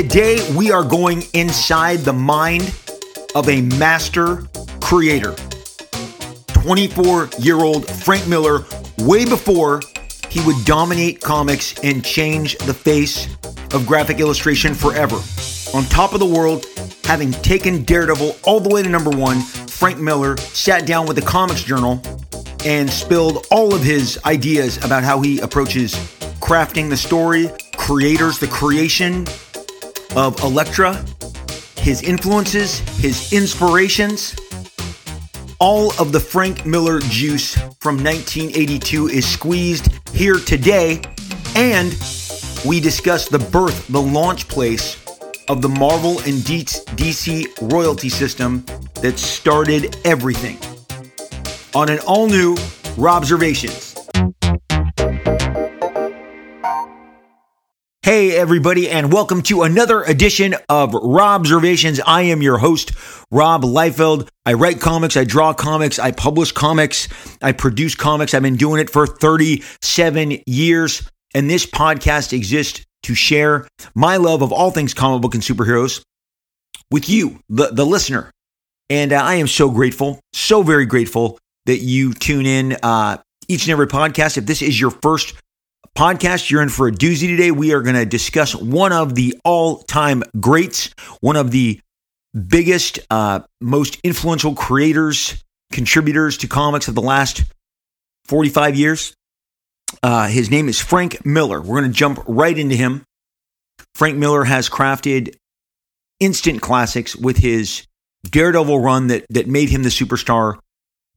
Today, we are going inside the mind of a master creator. 24 year old Frank Miller, way before he would dominate comics and change the face of graphic illustration forever. On top of the world, having taken Daredevil all the way to number one, Frank Miller sat down with the Comics Journal and spilled all of his ideas about how he approaches crafting the story, creators, the creation of Elektra, his influences, his inspirations. All of the Frank Miller juice from 1982 is squeezed here today, and we discuss the birth, the launch place of the Marvel and DC royalty system that started everything. On an all new Robservations. Hey, everybody, and welcome to another edition of Robservations. I am your host, Rob Liefeld. I write comics, I draw comics, I publish comics, I produce comics. I've been doing it for 37 years, and this podcast exists to share my love of all things comic book and superheroes with you, the, the listener. And uh, I am so grateful, so very grateful that you tune in uh, each and every podcast. If this is your first podcast. You're in for a doozy today. We are going to discuss one of the all time greats, one of the biggest, uh, most influential creators, contributors to comics of the last 45 years. Uh, his name is Frank Miller. We're going to jump right into him. Frank Miller has crafted instant classics with his Daredevil run that, that made him the superstar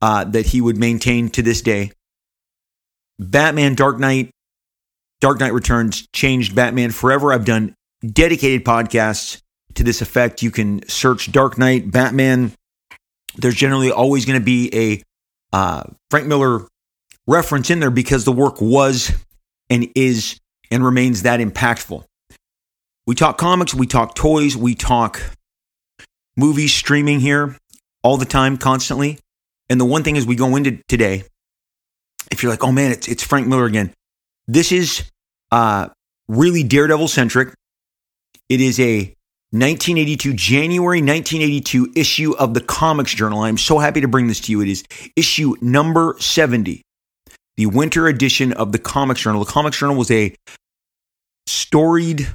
uh, that he would maintain to this day. Batman Dark Knight Dark Knight Returns changed Batman forever. I've done dedicated podcasts to this effect. You can search Dark Knight, Batman. There's generally always going to be a uh, Frank Miller reference in there because the work was and is and remains that impactful. We talk comics, we talk toys, we talk movies, streaming here all the time, constantly. And the one thing is, we go into today, if you're like, oh man, it's, it's Frank Miller again, this is uh, really Daredevil centric. It is a 1982, January 1982 issue of the Comics Journal. I'm so happy to bring this to you. It is issue number 70, the winter edition of the Comics Journal. The Comics Journal was a storied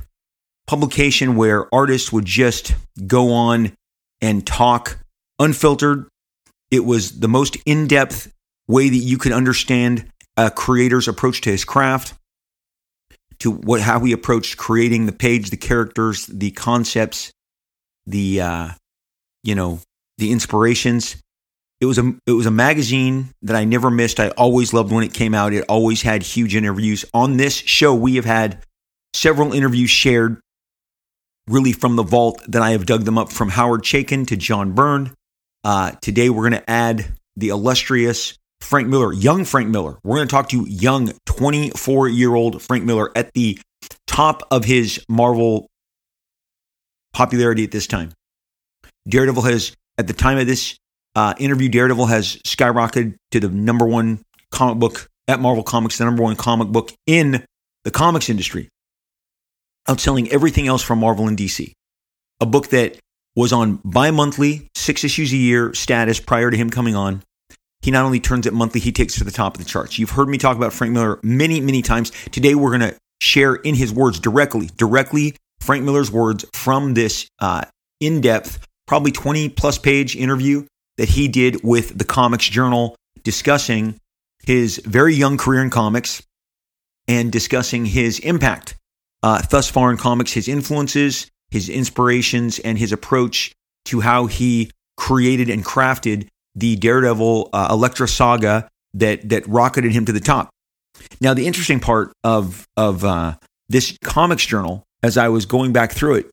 publication where artists would just go on and talk unfiltered. It was the most in depth way that you could understand a creator's approach to his craft, to what how we approached creating the page, the characters, the concepts, the uh, you know the inspirations. It was a it was a magazine that I never missed. I always loved when it came out. It always had huge interviews. On this show, we have had several interviews shared, really from the vault that I have dug them up from Howard Chaykin to John Byrne. Uh, today, we're going to add the illustrious Frank Miller, young Frank Miller. We're going to talk to young 24 year old Frank Miller at the top of his Marvel popularity at this time. Daredevil has, at the time of this uh, interview, Daredevil has skyrocketed to the number one comic book at Marvel Comics, the number one comic book in the comics industry, outselling everything else from Marvel and DC. A book that was on bi monthly, six issues a year status prior to him coming on he not only turns it monthly, he takes to the top of the charts. You've heard me talk about Frank Miller many, many times. Today, we're going to share in his words directly, directly Frank Miller's words from this uh, in depth, probably 20 plus page interview that he did with the Comics Journal discussing his very young career in comics and discussing his impact uh, thus far in comics, his influences, his inspirations, and his approach to how he created and crafted the Daredevil uh, Elektra saga that that rocketed him to the top. Now, the interesting part of of uh, this comics journal, as I was going back through it,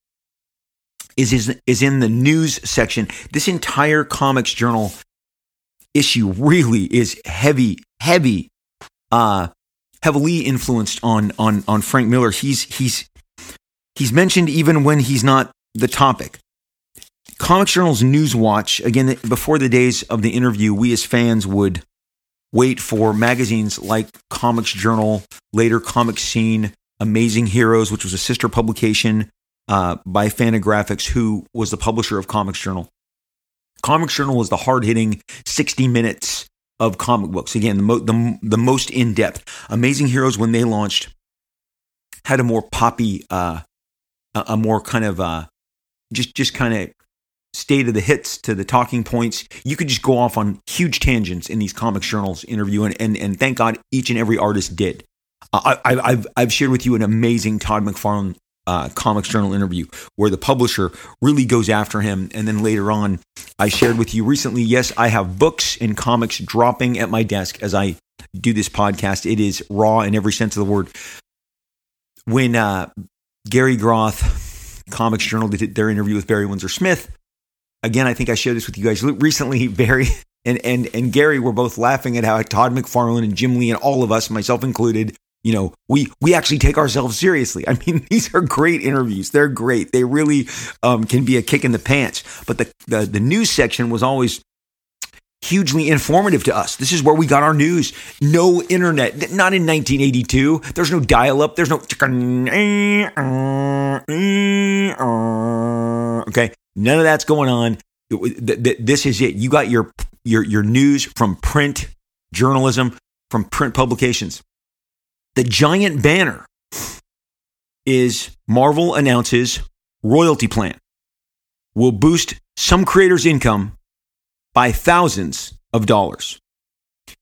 is is is in the news section. This entire comics journal issue really is heavy, heavy, uh, heavily influenced on on on Frank Miller. He's he's he's mentioned even when he's not the topic. Comics Journal's Newswatch, again, before the days of the interview, we as fans would wait for magazines like Comics Journal, later Comic Scene, Amazing Heroes, which was a sister publication uh, by Fantagraphics, who was the publisher of Comics Journal. Comics Journal was the hard hitting 60 minutes of comic books. Again, the, mo- the, the most in depth. Amazing Heroes, when they launched, had a more poppy, uh, a, a more kind of uh, just just kind of state of the hits to the talking points. You could just go off on huge tangents in these comics journals interview, and and, and thank God each and every artist did. Uh, I, have I've shared with you an amazing Todd McFarlane uh, Comics Journal interview where the publisher really goes after him. And then later on, I shared with you recently yes, I have books and comics dropping at my desk as I do this podcast. It is raw in every sense of the word. When uh, Gary Groth, Comics Journal, did their interview with Barry Windsor Smith, again, I think I shared this with you guys recently. Barry and, and, and Gary were both laughing at how Todd McFarlane and Jim Lee and all of us, myself included, you know, we we actually take ourselves seriously. I mean, these are great interviews. They're great. They really um, can be a kick in the pants. But the, the the news section was always hugely informative to us. This is where we got our news. No internet, not in 1982. There's no dial up. There's no. Okay, none of that's going on. This is it. You got your your your news from print journalism, from print publications. The giant banner is Marvel announces royalty plan will boost some creators' income by thousands of dollars.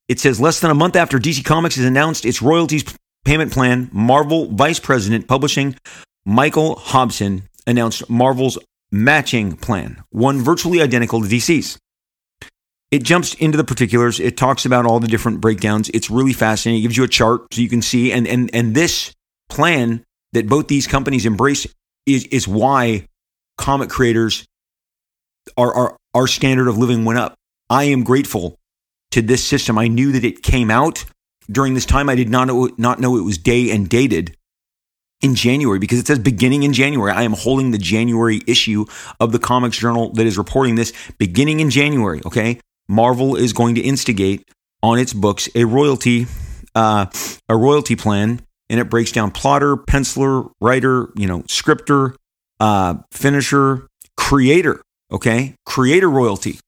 It says less than a month after DC Comics has announced its royalties payment plan, Marvel Vice President Publishing Michael Hobson announced Marvel's matching plan, one virtually identical to DC's. It jumps into the particulars. It talks about all the different breakdowns. It's really fascinating. It gives you a chart so you can see. And and and this plan that both these companies embrace is is why comic creators are our our standard of living went up. I am grateful to this system. I knew that it came out during this time. I did not know, not know it was day and dated in January because it says beginning in January. I am holding the January issue of the Comics Journal that is reporting this beginning in January. Okay. Marvel is going to instigate on its books a royalty uh, a royalty plan, and it breaks down plotter, penciler, writer, you know, scripter, uh, finisher, creator. Okay, creator royalty.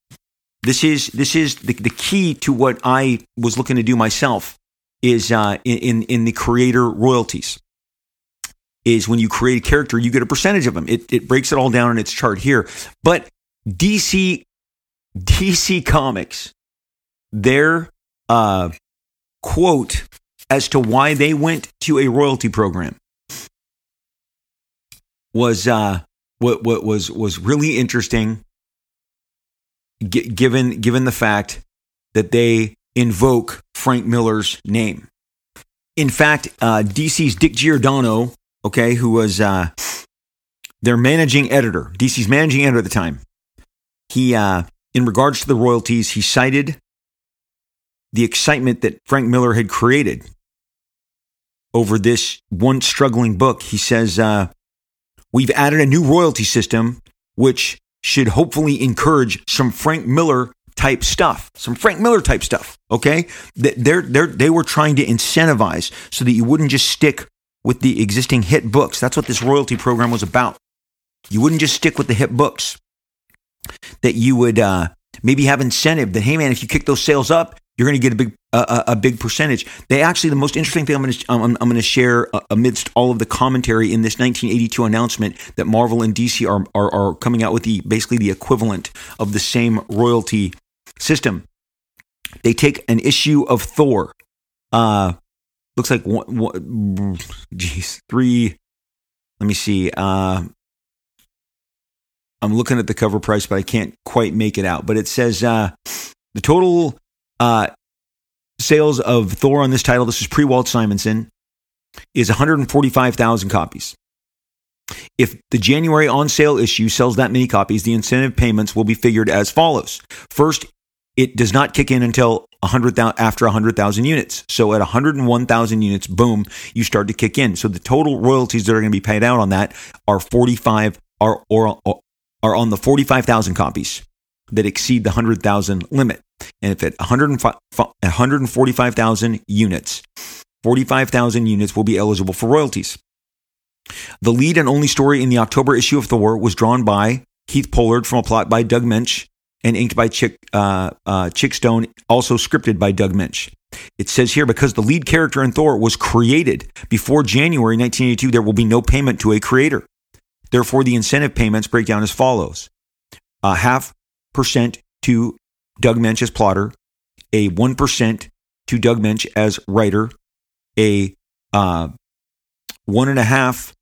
This is this is the, the key to what I was looking to do myself. Is uh, in in the creator royalties. Is when you create a character, you get a percentage of them. It, it breaks it all down in its chart here. But DC DC Comics, their uh, quote as to why they went to a royalty program was uh, what what was was really interesting, given given the fact that they invoke Frank Miller's name. In fact, uh, DC's Dick Giordano, okay, who was uh, their managing editor, DC's managing editor at the time, he uh, in regards to the royalties, he cited the excitement that Frank Miller had created over this once struggling book. He says, uh, We've added a new royalty system, which should hopefully encourage some Frank Miller type stuff, some Frank Miller type stuff. Okay. They're, they're, they were trying to incentivize so that you wouldn't just stick with the existing hit books. That's what this royalty program was about. You wouldn't just stick with the hit books that you would uh, maybe have incentive that hey man, if you kick those sales up, you're going to get a big uh, a big percentage. They actually the most interesting thing I'm going to I'm, I'm going to share uh, amidst all of the commentary in this 1982 announcement that Marvel and DC are, are are coming out with the basically the equivalent of the same royalty system. They take an issue of Thor. Uh, looks like one, one geez, three. Let me see. Uh, I'm looking at the cover price, but I can't quite make it out. But it says uh, the total uh, sales of Thor on this title, this is pre Walt Simonson, is 145,000 copies. If the January on sale issue sells that many copies, the incentive payments will be figured as follows. First, it does not kick in until 100,000 after 100,000 units. So at 101,000 units, boom, you start to kick in. So the total royalties that are going to be paid out on that are 45 are or, or are on the 45,000 copies that exceed the 100,000 limit. And if at 145,000 units, 45,000 units will be eligible for royalties. The lead and only story in the October issue of Thor was drawn by Keith Pollard from a plot by Doug Moench and inked by Chic, uh, uh, Chic Stone, also scripted by Doug Moench. It says here because the lead character in Thor was created before January 1982, there will be no payment to a creator. Therefore, the incentive payments break down as follows: a half percent to Doug Moench as plotter, a one percent to Doug Moench as writer, a uh, one and a half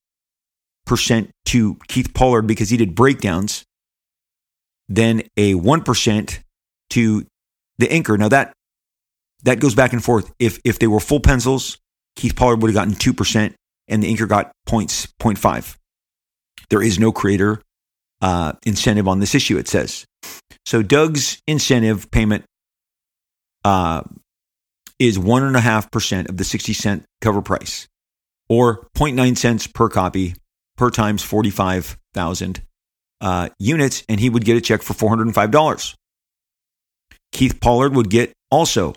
percent to Keith Pollard because he did breakdowns, then a one percent to the inker. Now that that goes back and forth. If if they were full pencils, Keith Pollard would have gotten two percent, and the inker got points 0.5. There is no creator uh, incentive on this issue. It says so. Doug's incentive payment uh, is one and a half percent of the sixty cent cover price, or 0.9 cents per copy per times forty five thousand uh, units, and he would get a check for four hundred and five dollars. Keith Pollard would get also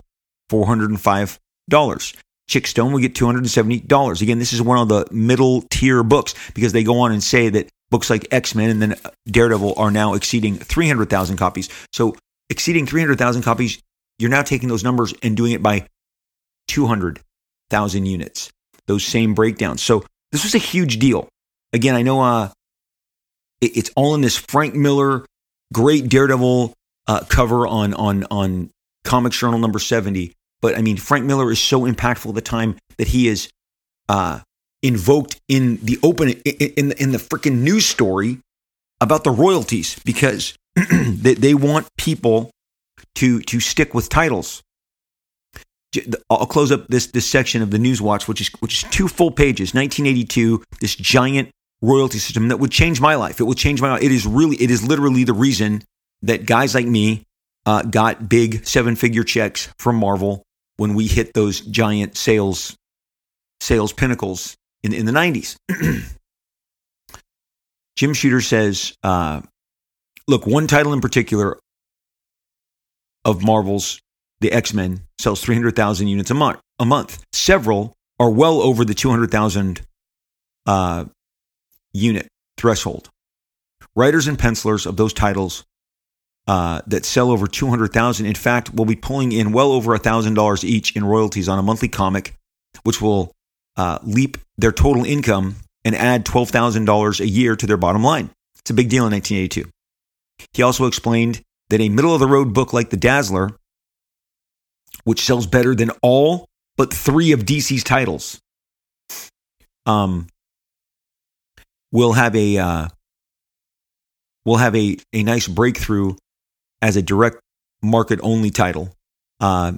$405. Chic Stone will get $270. Again, this is one of the middle tier books because they go on and say that books like X Men and then Daredevil are now exceeding 300,000 copies. So, exceeding 300,000 copies, you're now taking those numbers and doing it by 200,000 units, those same breakdowns. So, this was a huge deal. Again, I know uh, it, it's all in this Frank Miller great Daredevil uh, cover on on on Comics Journal number 70. But I mean, Frank Miller is so impactful at the time that he is uh, invoked in the open in, in, the freaking news story about the royalties because they, they want people to to stick with titles. I'll close up this this section of the News Watch, which is which is two full pages, 1982. This giant royalty system that would change my life. It would change my life. It is really, it is literally the reason that guys like me uh, got big seven figure checks from Marvel when we hit those giant sales sales pinnacles in, in the 90s. Jim Shooter says, uh, look, one title in particular of Marvel's The X Men sells 300,000 units a month. A month. Several are well over the 200,000 uh, unit threshold. Writers and pencilers of those titles uh, that sell over 200,000, in fact, will be pulling in well over $1,000 each in royalties on a monthly comic, which will uh, leap their total income and add $12,000 a year to their bottom line. It's a big deal in 1982. He also explained that a middle of the road book like The Dazzler, which sells better than all but three of DC's titles, um, will have a uh, will have a, a nice breakthrough as a direct market only title. Uh,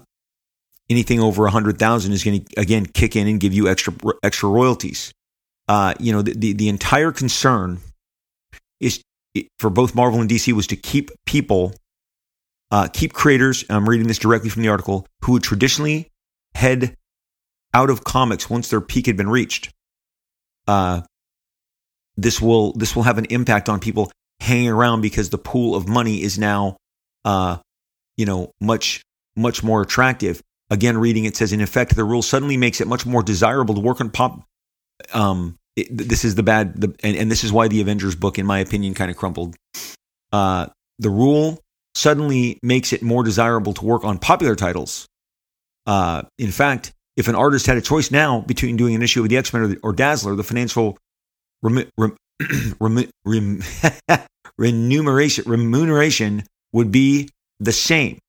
anything over a hundred thousand is going to again kick in and give you extra extra royalties. Uh, you know the, the, the entire concern is for both Marvel and DC was to keep people, uh, keep creators. I'm reading this directly from the article who would traditionally head out of comics once their peak had been reached. Uh, this will this will have an impact on people hanging around because the pool of money is now uh, you know much much more attractive. Again reading it says in effect the rule suddenly makes it much more desirable to work on pop um it, this is the bad the, and, and this is why the avengers book in my opinion kind of crumpled. Uh the rule suddenly makes it more desirable to work on popular titles. Uh in fact if an artist had a choice now between doing an issue of the x-men or, or dazzler the financial rem, rem remuneration, remuneration would be the same.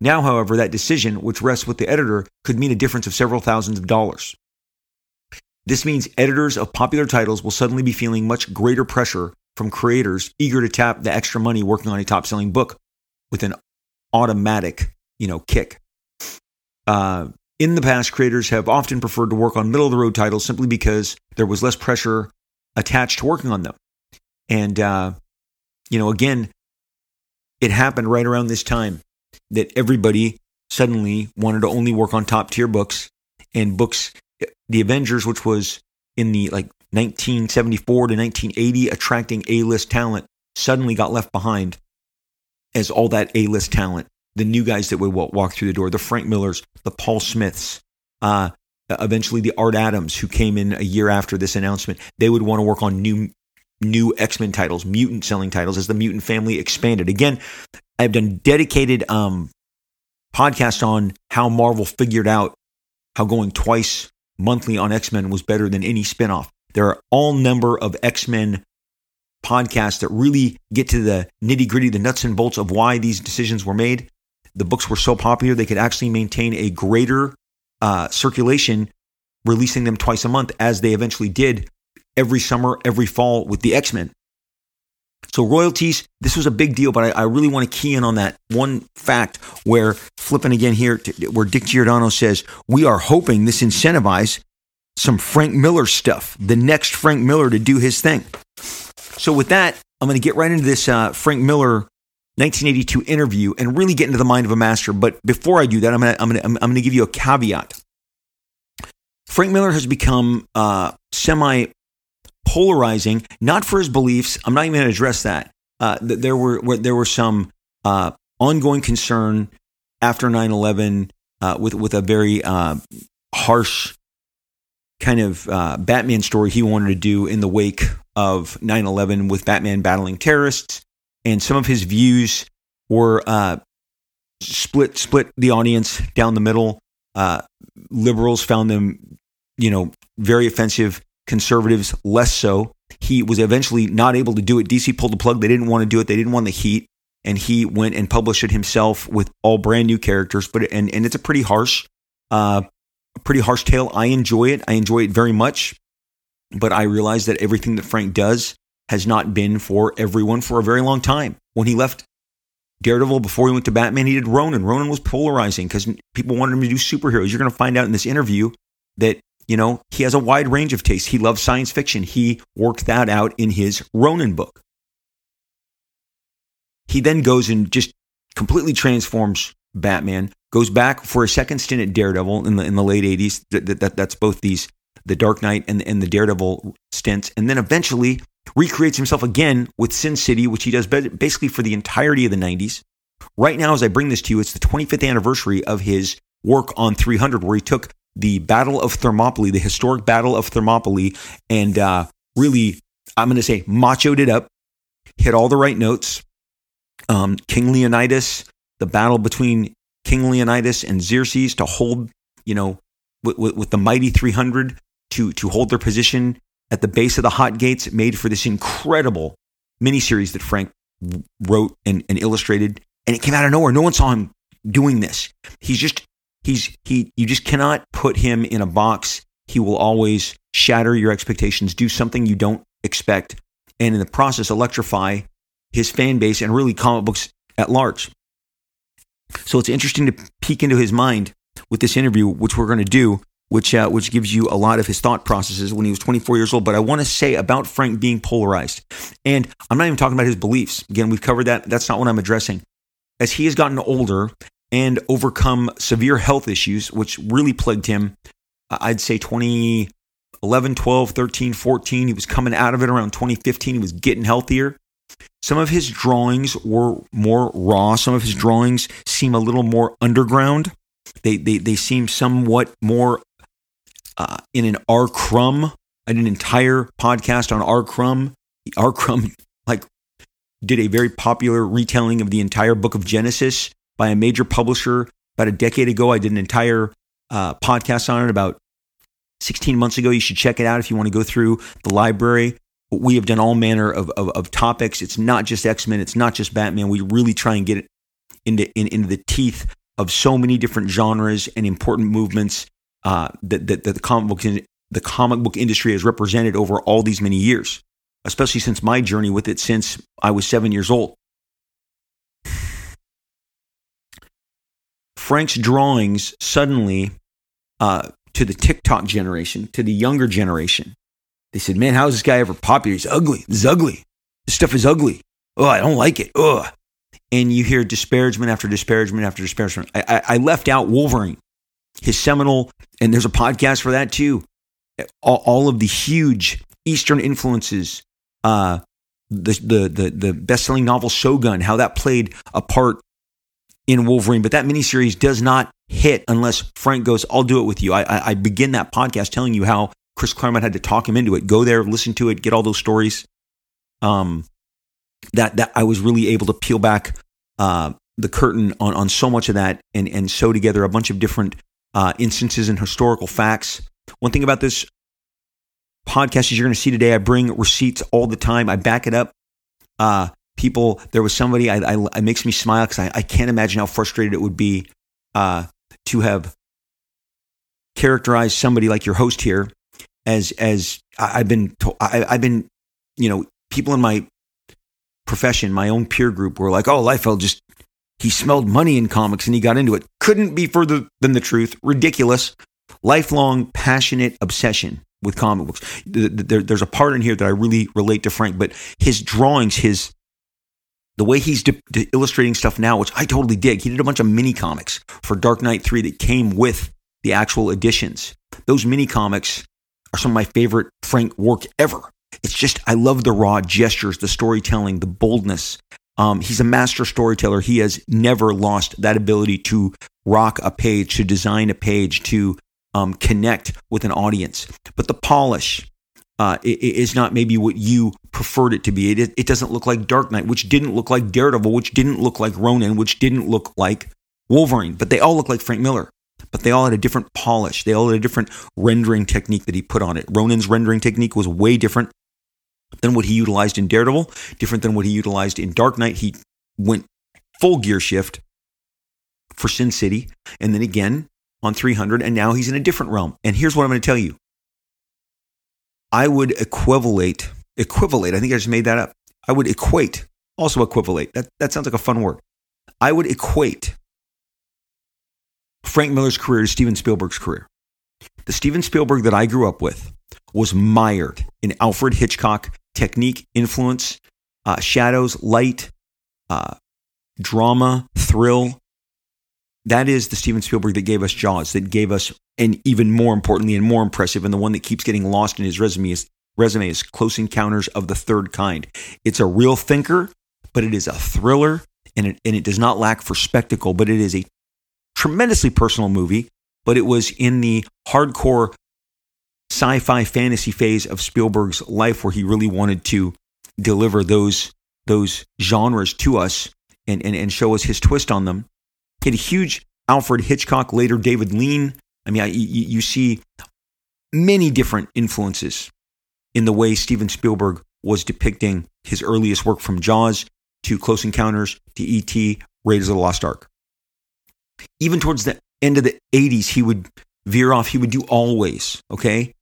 Now, however, that decision, which rests with the editor, could mean a difference of several thousands of dollars. This means editors of popular titles will suddenly be feeling much greater pressure from creators eager to tap the extra money working on a top selling book with an automatic, you know, kick. Uh, in the past, creators have often preferred to work on middle of the road titles simply because there was less pressure attached to working on them. And, uh, you know, again, it happened right around this time that everybody suddenly wanted to only work on top tier books and books. The Avengers, which was in the like 1974 to 1980, attracting A list talent, suddenly got left behind as all that A list talent, the new guys that would walk through the door, the Frank Millers, the Paul Smiths, uh, eventually the Art Adams, who came in a year after this announcement, they would want to work on new new X-Men titles, mutant selling titles as the mutant family expanded. Again, I've done dedicated um podcast on how Marvel figured out how going twice monthly on X-Men was better than any spinoff. There are all number of X-Men podcasts that really get to the nitty gritty, the nuts and bolts of why these decisions were made. The books were so popular, they could actually maintain a greater uh, circulation, releasing them twice a month, as they eventually did every summer, every fall with the X Men. So, royalties, this was a big deal, but I, I, really want to key in on that one fact where, flipping again here, to, where Dick Giordano says, We are hoping this incentivize some Frank Miller stuff, the next Frank Miller to do his thing. So, with that, I'm going to get right into this uh, Frank Miller 1982 interview and really get into the mind of a master. But before I do that, I'm going to, I'm going to, I'm going to give you a caveat. Frank Miller has become uh, semi polarizing, not for his beliefs. I'm not even going to address that. Uh, there were there were some uh, ongoing concern after 9/11 uh, with with a very uh, harsh kind of uh, Batman story he wanted to do in the wake of 9 11 with Batman battling terrorists. And some of his views were uh, split split the audience down the middle. Liberals found them, you know, very offensive. Conservatives less so. He was eventually not able to do it. DC pulled the plug. They didn't want to do it. They didn't want the heat, and he went and published it himself with all brand new characters. But and and it's a pretty harsh, uh, pretty harsh tale. I enjoy it. I enjoy it very much. But I realize that everything that Frank does has not been for everyone for a very long time. When he left Daredevil before he went to Batman, he did Ronin. Ronin was polarizing because people wanted him to do superheroes. You're going to find out in this interview that, you know, he has a wide range of tastes. He loves science fiction. He worked that out in his Ronin book. He then goes and just completely transforms Batman, goes back for a second stint at Daredevil in the in the late 80s. That, that, that's both these the Dark Knight and, and the Daredevil stints, and then eventually recreates himself again with Sin City, which he does basically for the entirety of the 90s. Right now, as I bring this to you, it's the 25th anniversary of his work on 300, where he took the Battle of Thermopylae, the historic Battle of Thermopylae, and uh, really, I'm going to say, machoed it up, hit all the right notes. Um, King Leonidas, the battle between King Leonidas and Xerxes to hold, you know, with, with, with the mighty 300 to to hold their position at the base of the hot gates made for this incredible miniseries that Frank wrote and, and illustrated. And it came out of nowhere. No one saw him doing this. He's just he's he you just cannot put him in a box. He will always shatter your expectations, do something you don't expect, and in the process electrify his fan base and really comic books at large. So it's interesting to peek into his mind with this interview, which we're going to do which uh, which gives you a lot of his thought processes when he was 24 years old. But I want to say about Frank being polarized, and I'm not even talking about his beliefs. Again, we've covered that. That's not what I'm addressing. As he has gotten older and overcome severe health issues, which really plagued him, I'd say 2011, 12, 13, 14. He was coming out of it around 2015. He was getting healthier. Some of his drawings were more raw. Some of his drawings seem a little more underground. They, they, they seem somewhat more uh, in an R. Crumb. I did an entire podcast on R. Crumb. R. Crumb, like, did a very popular retelling of the entire book of Genesis by a major publisher about a decade ago. I did an entire uh, podcast on it about 16 months ago. You should check it out if you want to go through the library. We have done all manner of, of, of topics. It's not just X Men, it's not just Batman. We really try and get it into, in, into the teeth of so many different genres and important movements uh, that, that, that the comic book the comic book industry has represented over all these many years, especially since my journey with it since I was seven years old. Frank's drawings suddenly uh, to the TikTok generation, to the younger generation, they said, "Man, how is this guy ever popular? He's ugly. This ugly. This stuff is ugly. Oh, I don't like it. Ugh." And you hear disparagement after disparagement after disparagement. I, I, I left out Wolverine his seminal, and there's a podcast for that too. All, all of the huge Eastern influences, uh, the the the, the best selling novel Shogun, how that played a part in Wolverine, but that miniseries does not hit unless Frank goes, I'll do it with you. I, I, I begin that podcast telling you how Chris Claremont had to talk him into it. Go there, listen to it, get all those stories. Um, that that I was really able to peel back uh, the curtain on on so much of that and and sew together a bunch of different uh, instances and historical facts. One thing about this podcast is you're going to see today. I bring receipts all the time. I back it up. Uh, people, there was somebody. I, I it makes me smile because I, I can't imagine how frustrated it would be uh, to have characterized somebody like your host here as as I've been to, I, I've been you know people in my profession, my own peer group, were like, "Oh, Liefeld just he smelled money in comics and he got into it." Couldn't be further than the truth. Ridiculous. Lifelong passionate obsession with comic books. There, there's a part in here that I really relate to Frank, but his drawings, his the way he's de- de- illustrating stuff now, which I totally dig. He did a bunch of mini comics for Dark Knight 3 that came with the actual editions. Those mini comics are some of my favorite Frank work ever. It's just, I love the raw gestures, the storytelling, the boldness. Um, he's a master storyteller. He has never lost that ability to rock a page, to design a page, to um, connect with an audience. But the polish, uh, is not maybe what you preferred it to be. It, it doesn't look like Dark Knight, which didn't look like Daredevil, which didn't look like Ronin, which didn't look like Wolverine, but they all look like Frank Miller. But they all had a different polish. They all had a different rendering technique that he put on it. Ronin's rendering technique was way different than what he utilized in Daredevil, different than what he utilized in Dark Knight. He went full gear shift for Sin City, and then again on 300, and now he's in a different realm. And here's what I'm going to tell you I would equivalate, equivalate, I think I just made that up. I would equate, also equivalate. That, that sounds like a fun word. I would equate Frank Miller's career to Steven Spielberg's career. The Steven Spielberg that I grew up with was mired in Alfred Hitchcock technique, influence, uh, shadows, light, uh, drama, thrill. That is the Steven Spielberg that gave us Jaws, that gave us and even more importantly and more impressive, and the one that keeps getting lost in his resume is, resume is Close Encounters of the Third Kind. It's a real thinker, but it is a thriller, and it, and it does not lack for spectacle, but it is a tremendously personal movie. But it was in the hardcore sci-fi fantasy phase of Spielberg's life where he really wanted to deliver those those genres to us and, and, and show us his twist on them. He had a huge Alfred Hitchcock, later David Lean I mean, I, you, you see many different influences in the way Steven Spielberg was depicting his earliest work from Jaws to Close Encounters to E.T., Raiders of the Lost Ark. Even towards the end of the 80s, he would veer off. He would do Always, okay?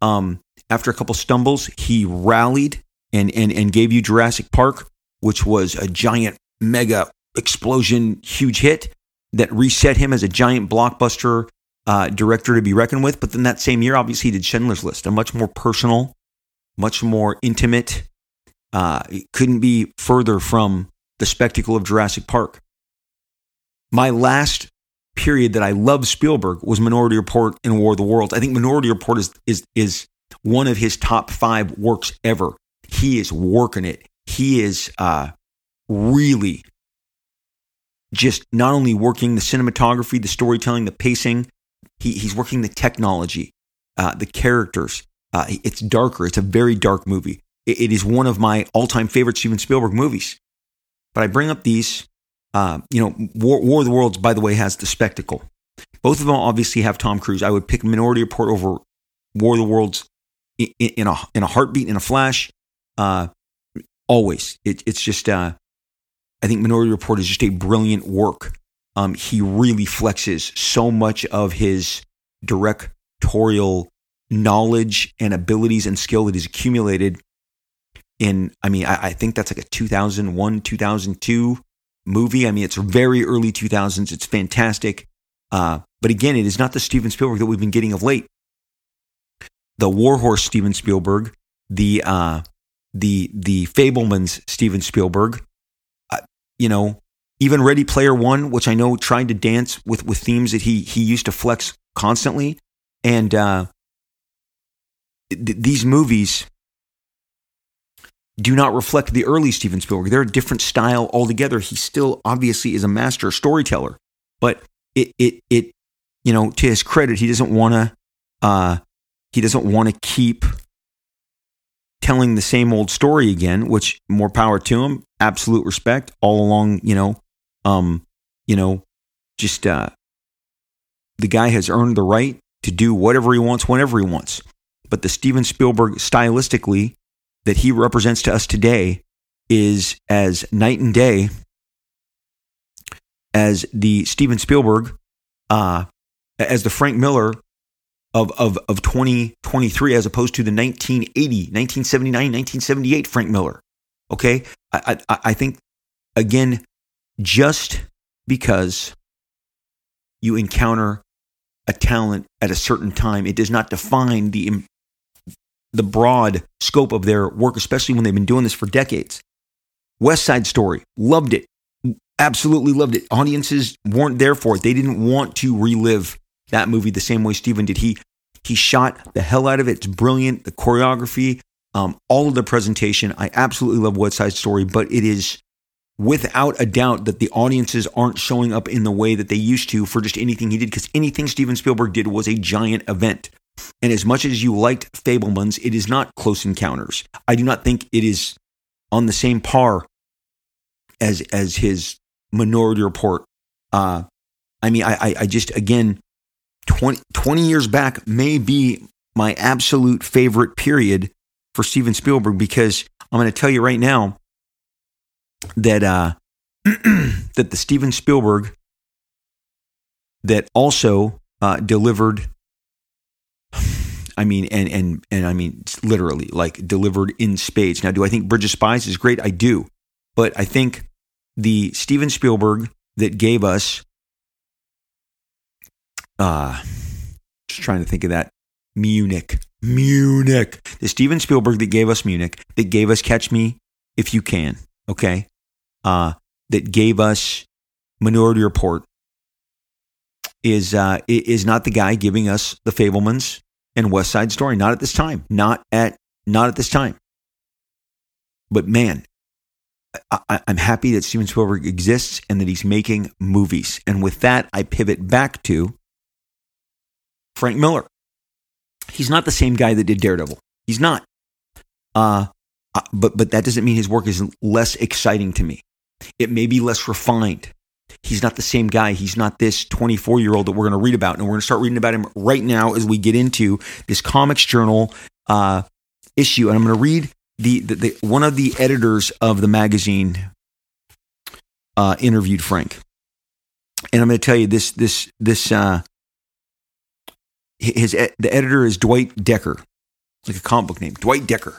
Um, after a couple stumbles, he rallied and, and, and gave you Jurassic Park, which was a giant, mega explosion, huge hit that reset him as a giant blockbuster uh, director to be reckoned with. But then that same year, obviously, he did Schindler's List, a much more personal, much more intimate. Uh, couldn't be further from the spectacle of Jurassic Park. My last period that I loved Spielberg was Minority Report and War of the Worlds. I think Minority Report is is is one of his top five works ever. He is working it. He is uh, really just not only working the cinematography, the storytelling, the pacing, he, he's working the technology, uh, the characters. Uh, it's darker. It's a very dark movie. It, it is one of my all-time favorite Steven Spielberg movies. But I bring up these. Uh, you know, War, War of the Worlds, by the way, has the spectacle. Both of them obviously have Tom Cruise. I would pick Minority Report over War of the Worlds in, in a in a heartbeat, in a flash. Uh, always, it, it's just. I think Minority Report is just a brilliant work. Um, he really flexes so much of his directorial knowledge and abilities and skill that he's accumulated in i mean I, I, think that's like a 2001 2002 movie. I mean it's very early 2000s it's fantastic. Uh, but again it is not the steven spielberg that we've been getting of late. The warhorse steven spielberg the uh, the the fabelmans steven spielberg you know even Ready Player One, which I know tried to dance with with themes that he he used to flex constantly, and uh, th- these movies do not reflect the early Steven Spielberg. They're a different style altogether. He still obviously is a master storyteller, but it it it you know, to his credit, he doesn't want to, uh, he doesn't want to keep telling the same old story again, which more power to him. Absolute respect all along, you know, um, you know, just, uh, the guy has earned the right to do whatever he wants whenever he wants. But the Steven Spielberg stylistically that he represents to us today is as night and day as the Steven Spielberg, uh, as the Frank Miller of, of, of 2023 as opposed to the 1980, 1979, 1978 Frank Miller. Okay. I, I, I think, again, just because you encounter a talent at a certain time, it does not define the, the broad scope of their work, especially when they've been doing this for decades. West Side Story, loved it. Absolutely loved it. Audiences weren't there for it. They didn't want to relive that movie the same way Steven did. He he shot the hell out of it. It's brilliant. The choreography, um, all of the presentation. I absolutely love West Side Story, but it is without a doubt that the audiences aren't showing up in the way that they used to for just anything he did because anything Steven Spielberg did was a giant event. And as much as you liked Fabelmans, it is not Close Encounters. I do not think it is on the same par as as his Minority Report. Uh, I mean, I, I just again, 20, 20 years back may be my absolute favorite period for Steven Spielberg because I'm going to tell you right now that uh, that the Steven Spielberg that also uh, delivered. I mean, and and and I mean, literally, like delivered in spades. Now, do I think Bridge of Spies is great? I do, but I think the Steven Spielberg that gave us uh just trying to think of that Munich. Munich. The Steven Spielberg that gave us Munich, that gave us Catch Me If You Can, okay? Uh that gave us Minority Report is uh is not the guy giving us the Fabelmans and West Side Story. Not at this time. Not at not at this time. But man, I, am happy that Steven Spielberg exists and that he's making movies. And with that, I pivot back to Frank Miller. He's not the same guy that did Daredevil. He's not. Uh, uh, but but that doesn't mean his work is less exciting to me. It may be less refined. He's not the same guy. He's not this 24 year old that we're going to read about, and we're going to start reading about him right now as we get into this Comics Journal uh, issue. And I'm going to read the, the, the one of the editors of the magazine uh, interviewed Frank, and I'm going to tell you this this this uh, his the editor is Dwight Decker, like a comic book name, Dwight Decker,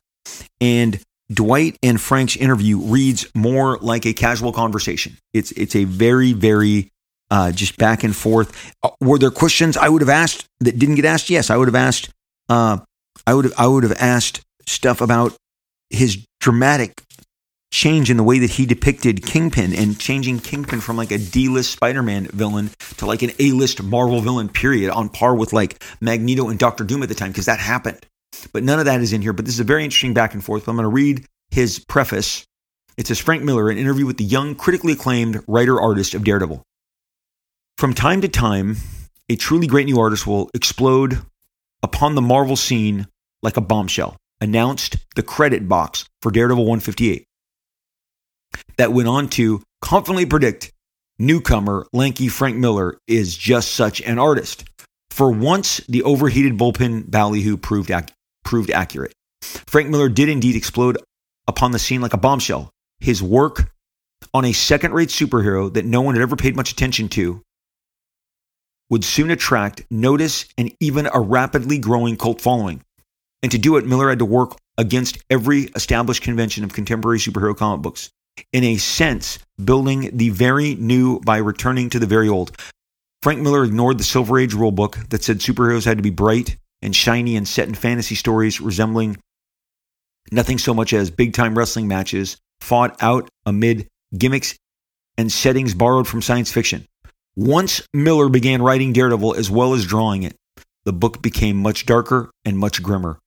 and Dwight and Frank's interview reads more like a casual conversation. It's it's a very very uh, just back and forth. Uh, were there questions I would have asked that didn't get asked? Yes, I would have asked. Uh, I would have, I would have asked stuff about his dramatic change in the way that he depicted Kingpin and changing Kingpin from like a D-list Spider-Man villain to like an A-list Marvel villain period on par with like Magneto and Doctor Doom at the time because that happened. But none of that is in here, but this is a very interesting back and forth. But I'm going to read his preface. It says Frank Miller, an interview with the young, critically acclaimed writer artist of Daredevil. From time to time, a truly great new artist will explode upon the Marvel scene like a bombshell announced the credit box for Daredevil 158 that went on to confidently predict newcomer lanky Frank Miller is just such an artist. For once, the overheated bullpen ballyhoo proved, ac- proved accurate. Frank Miller did indeed explode upon the scene like a bombshell. His work on a second rate superhero that no one had ever paid much attention to would soon attract notice and even a rapidly growing cult following. And to do it, Miller had to work against every established convention of contemporary superhero comic books. In a sense, building the very new by returning to the very old. Frank Miller ignored the Silver Age rulebook that said superheroes had to be bright and shiny and set in fantasy stories resembling nothing so much as big time wrestling matches fought out amid gimmicks and settings borrowed from science fiction. Once Miller began writing Daredevil as well as drawing it, the book became much darker and much grimmer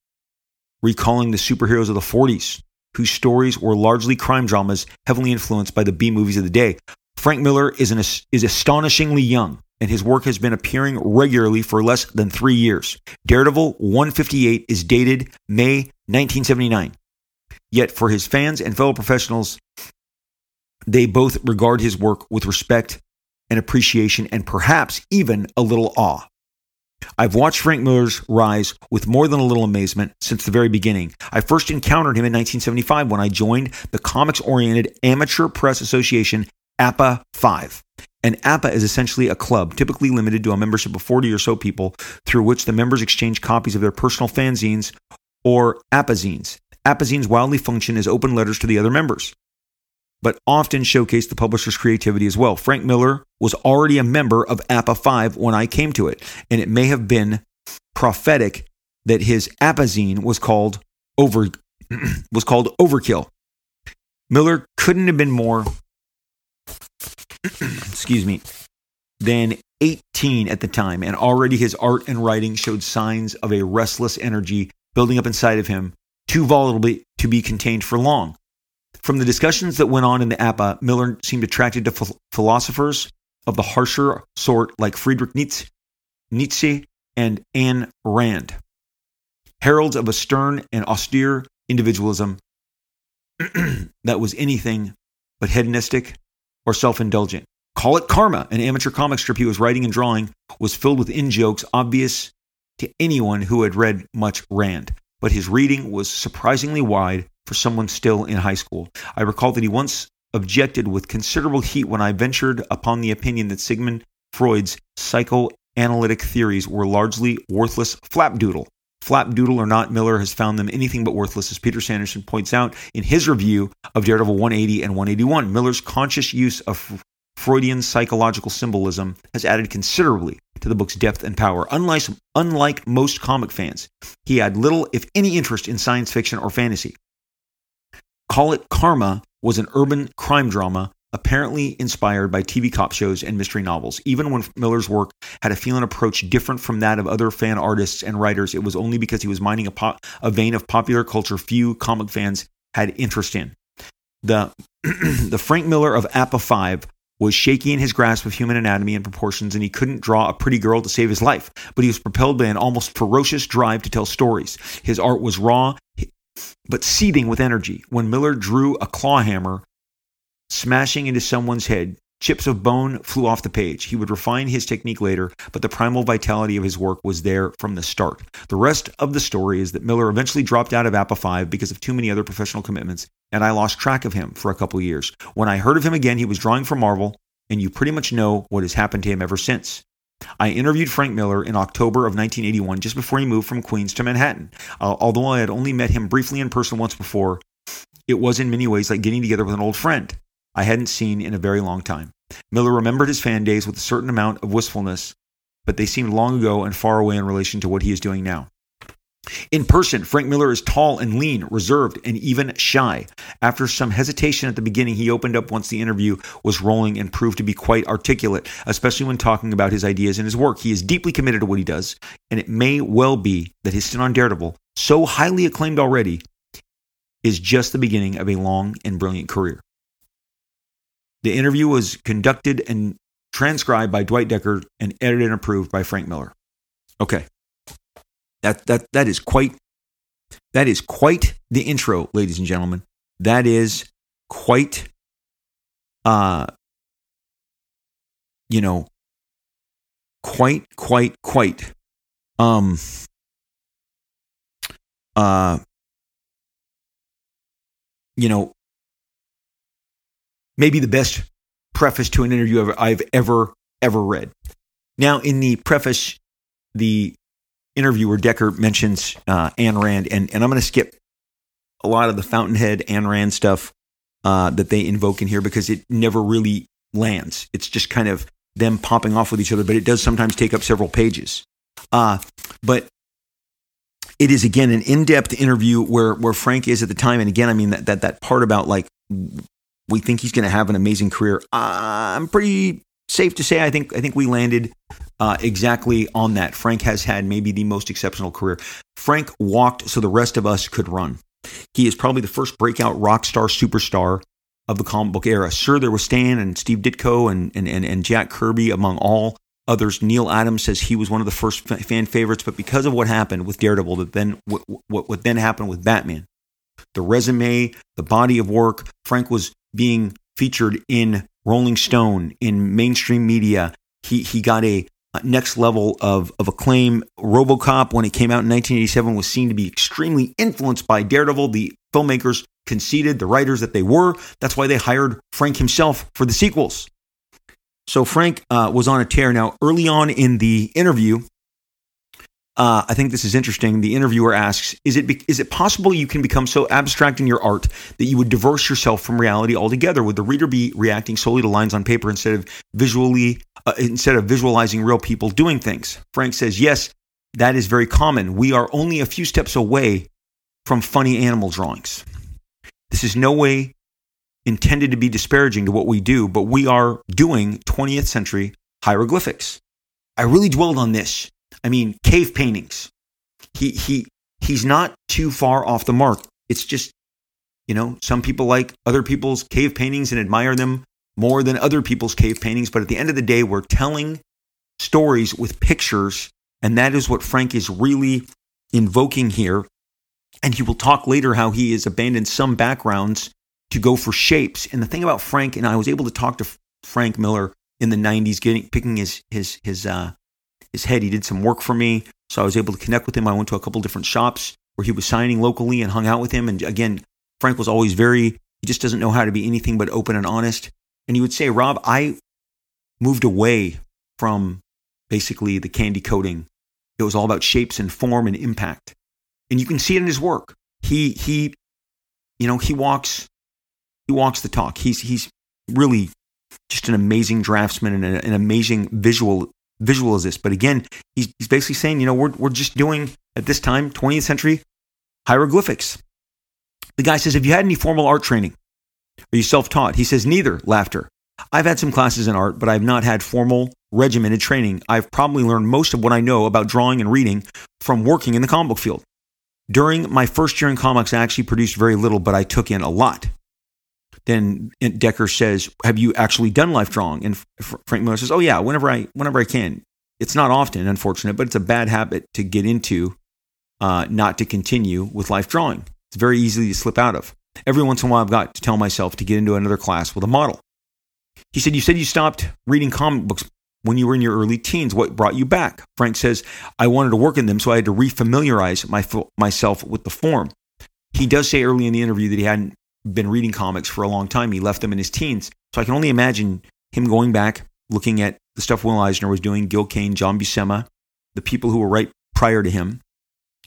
recalling the superheroes of the 40s, whose stories were largely crime dramas heavily influenced by the B movies of the day. Frank Miller is, an, is astonishingly young and his work has been appearing regularly for less than three years. Daredevil 158 is dated May 1979. Yet for his fans and fellow professionals, they both regard his work with respect and appreciation and perhaps even a little awe. I've watched Frank Miller's rise with more than a little amazement since the very beginning. I first encountered him in 1975 when I joined the comics oriented Amateur Press Association, APA 5. And APA is essentially a club, typically limited to a membership of 40 or so people, through which the members exchange copies of their personal fanzines or APAzines. APAzines wildly function as open letters to the other members but often showcased the publisher's creativity as well. Frank Miller was already a member of APA 5 when I came to it, and it may have been prophetic that his APAzine was called over was called Overkill. Miller couldn't have been more excuse me than 18 at the time, and already his art and writing showed signs of a restless energy building up inside of him, too volatile to be contained for long. From the discussions that went on in the APA, uh, Miller seemed attracted to ph- philosophers of the harsher sort like Friedrich Nietzsche, Nietzsche and Anne Rand, heralds of a stern and austere individualism that was anything but hedonistic or self indulgent. Call it karma. An amateur comic strip he was writing and drawing was filled with in jokes obvious to anyone who had read much Rand, but his reading was surprisingly wide for someone still in high school. I recall that he once objected with considerable heat when I ventured upon the opinion that Sigmund Freud's psychoanalytic theories were largely worthless flapdoodle. Flapdoodle or not, Miller has found them anything but worthless, as Peter Sanderson points out in his review of Daredevil 180 and 181. Miller's conscious use of Freudian psychological symbolism has added considerably to the book's depth and power. Unlike, unlike most comic fans, he had little, if any, interest in science fiction or fantasy. Call It Karma was an urban crime drama apparently inspired by TV cop shows and mystery novels. Even when Miller's work had a feel and approach different from that of other fan artists and writers, it was only because he was mining a, po- a vein of popular culture few comic fans had interest in. The, the Frank Miller of APA 5 was shaky in his grasp of human anatomy and proportions, and he couldn't draw a pretty girl to save his life. But he was propelled by an almost ferocious drive to tell stories. His art was raw, but seething with energy. When Miller drew a claw hammer, smashing into someone's head, chips of bone flew off the page. He would refine his technique later, but the primal vitality of his work was there from the start. The rest of the story is that Miller eventually dropped out of APA 5 because of too many other professional commitments, and I lost track of him for a couple years. When I heard of him again, he was drawing for Marvel, and you pretty much know what has happened to him ever since. I interviewed Frank Miller in October of 1981, just before he moved from Queens to Manhattan. Uh, although I had only met him briefly in person once before, it was in many ways like getting together with an old friend I hadn't seen in a very long time. Miller remembered his fan days with a certain amount of wistfulness, but they seemed long ago and far away in relation to what he is doing now. In person, Frank Miller is tall and lean, reserved, and even shy. After some hesitation at the beginning, he opened up once the interview was rolling and proved to be quite articulate, especially when talking about his ideas and his work. He is deeply committed to what he does, and it may well be that his stint on Daredevil, so highly acclaimed already, is just the beginning of a long and brilliant career. The interview was conducted and transcribed by Dwight Decker and edited and approved by Frank Miller. Okay. That that that is quite that is quite the intro, ladies and gentlemen. That is quite uh you know quite quite quite um uh you know maybe the best preface to an interview I've ever ever read. Now in the preface the interviewer Decker mentions uh, Ayn Rand, and, and I'm going to skip a lot of the Fountainhead Ayn Rand stuff uh, that they invoke in here because it never really lands. It's just kind of them popping off with each other, but it does sometimes take up several pages. Uh, but it is again an in-depth interview where where Frank is at the time, and again, I mean that that that part about like we think he's going to have an amazing career. I'm pretty safe to say I think I think we landed uh, exactly on that. Frank has had maybe the most exceptional career. Frank walked so the rest of us could run. He is probably the first breakout rock star superstar of the comic book era. Sure, there was Stan and Steve Ditko and, and, and, and Jack Kirby among all others. Neal Adams says he was one of the first fan favorites, but because of what happened with Daredevil, that then what, what, what then happened with Batman, the resume, the body of work, Frank was being featured in Rolling Stone, in mainstream media. He he got a next level of, of acclaim. Robocop, when it came out in 1987, was seen to be extremely influenced by Daredevil. The filmmakers conceded, the writers that they were. That's why they hired Frank himself for the sequels. So Frank uh, was on a tear. Now, early on in the interview, uh, I think this is interesting. The interviewer asks, "Is it be- is it possible you can become so abstract in your art that you would divorce yourself from reality altogether? Would the reader be reacting solely to lines on paper instead of visually uh, instead of visualizing real people doing things?" Frank says, "Yes, that is very common. We are only a few steps away from funny animal drawings. This is no way intended to be disparaging to what we do, but we are doing 20th century hieroglyphics. I really dwelled on this. I mean, cave paintings. He he he's not too far off the mark. It's just, you know, some people like other people's cave paintings and admire them more than other people's cave paintings, but at the end of the day, we're telling stories with pictures, and that is what Frank is really invoking here. And he will talk later how he has abandoned some backgrounds to go for shapes. And the thing about Frank, and I was able to talk to Frank Miller in the 90s, getting picking his his his uh, his head. He did some work for me, so I was able to connect with him. I went to a couple different shops where he was signing locally and hung out with him. And again, Frank was always very. He just doesn't know how to be anything but open and honest. And he would say, "Rob, I moved away from basically the candy coating. It was all about shapes and form and impact. And you can see it in his work. He he, you know, he walks he walks the talk. He's he's really just an amazing draftsman and an amazing visual visualizist. But again, he's, he's basically saying, you know, we're we're just doing at this time, 20th century hieroglyphics. The guy says, Have you had any formal art training? Are you self taught? He says, Neither, laughter. I've had some classes in art, but I've not had formal, regimented training. I've probably learned most of what I know about drawing and reading from working in the comic book field. During my first year in comics, I actually produced very little, but I took in a lot. Then Decker says, "Have you actually done life drawing?" And Frank Miller says, "Oh yeah, whenever I whenever I can. It's not often, unfortunate, but it's a bad habit to get into, uh, not to continue with life drawing. It's very easy to slip out of. Every once in a while, I've got to tell myself to get into another class with a model." He said, "You said you stopped reading comic books when you were in your early teens. What brought you back?" Frank says, "I wanted to work in them, so I had to refamiliarize my, myself with the form." He does say early in the interview that he hadn't been reading comics for a long time. He left them in his teens. So I can only imagine him going back, looking at the stuff Will Eisner was doing, Gil Kane, John Buscema, the people who were right prior to him,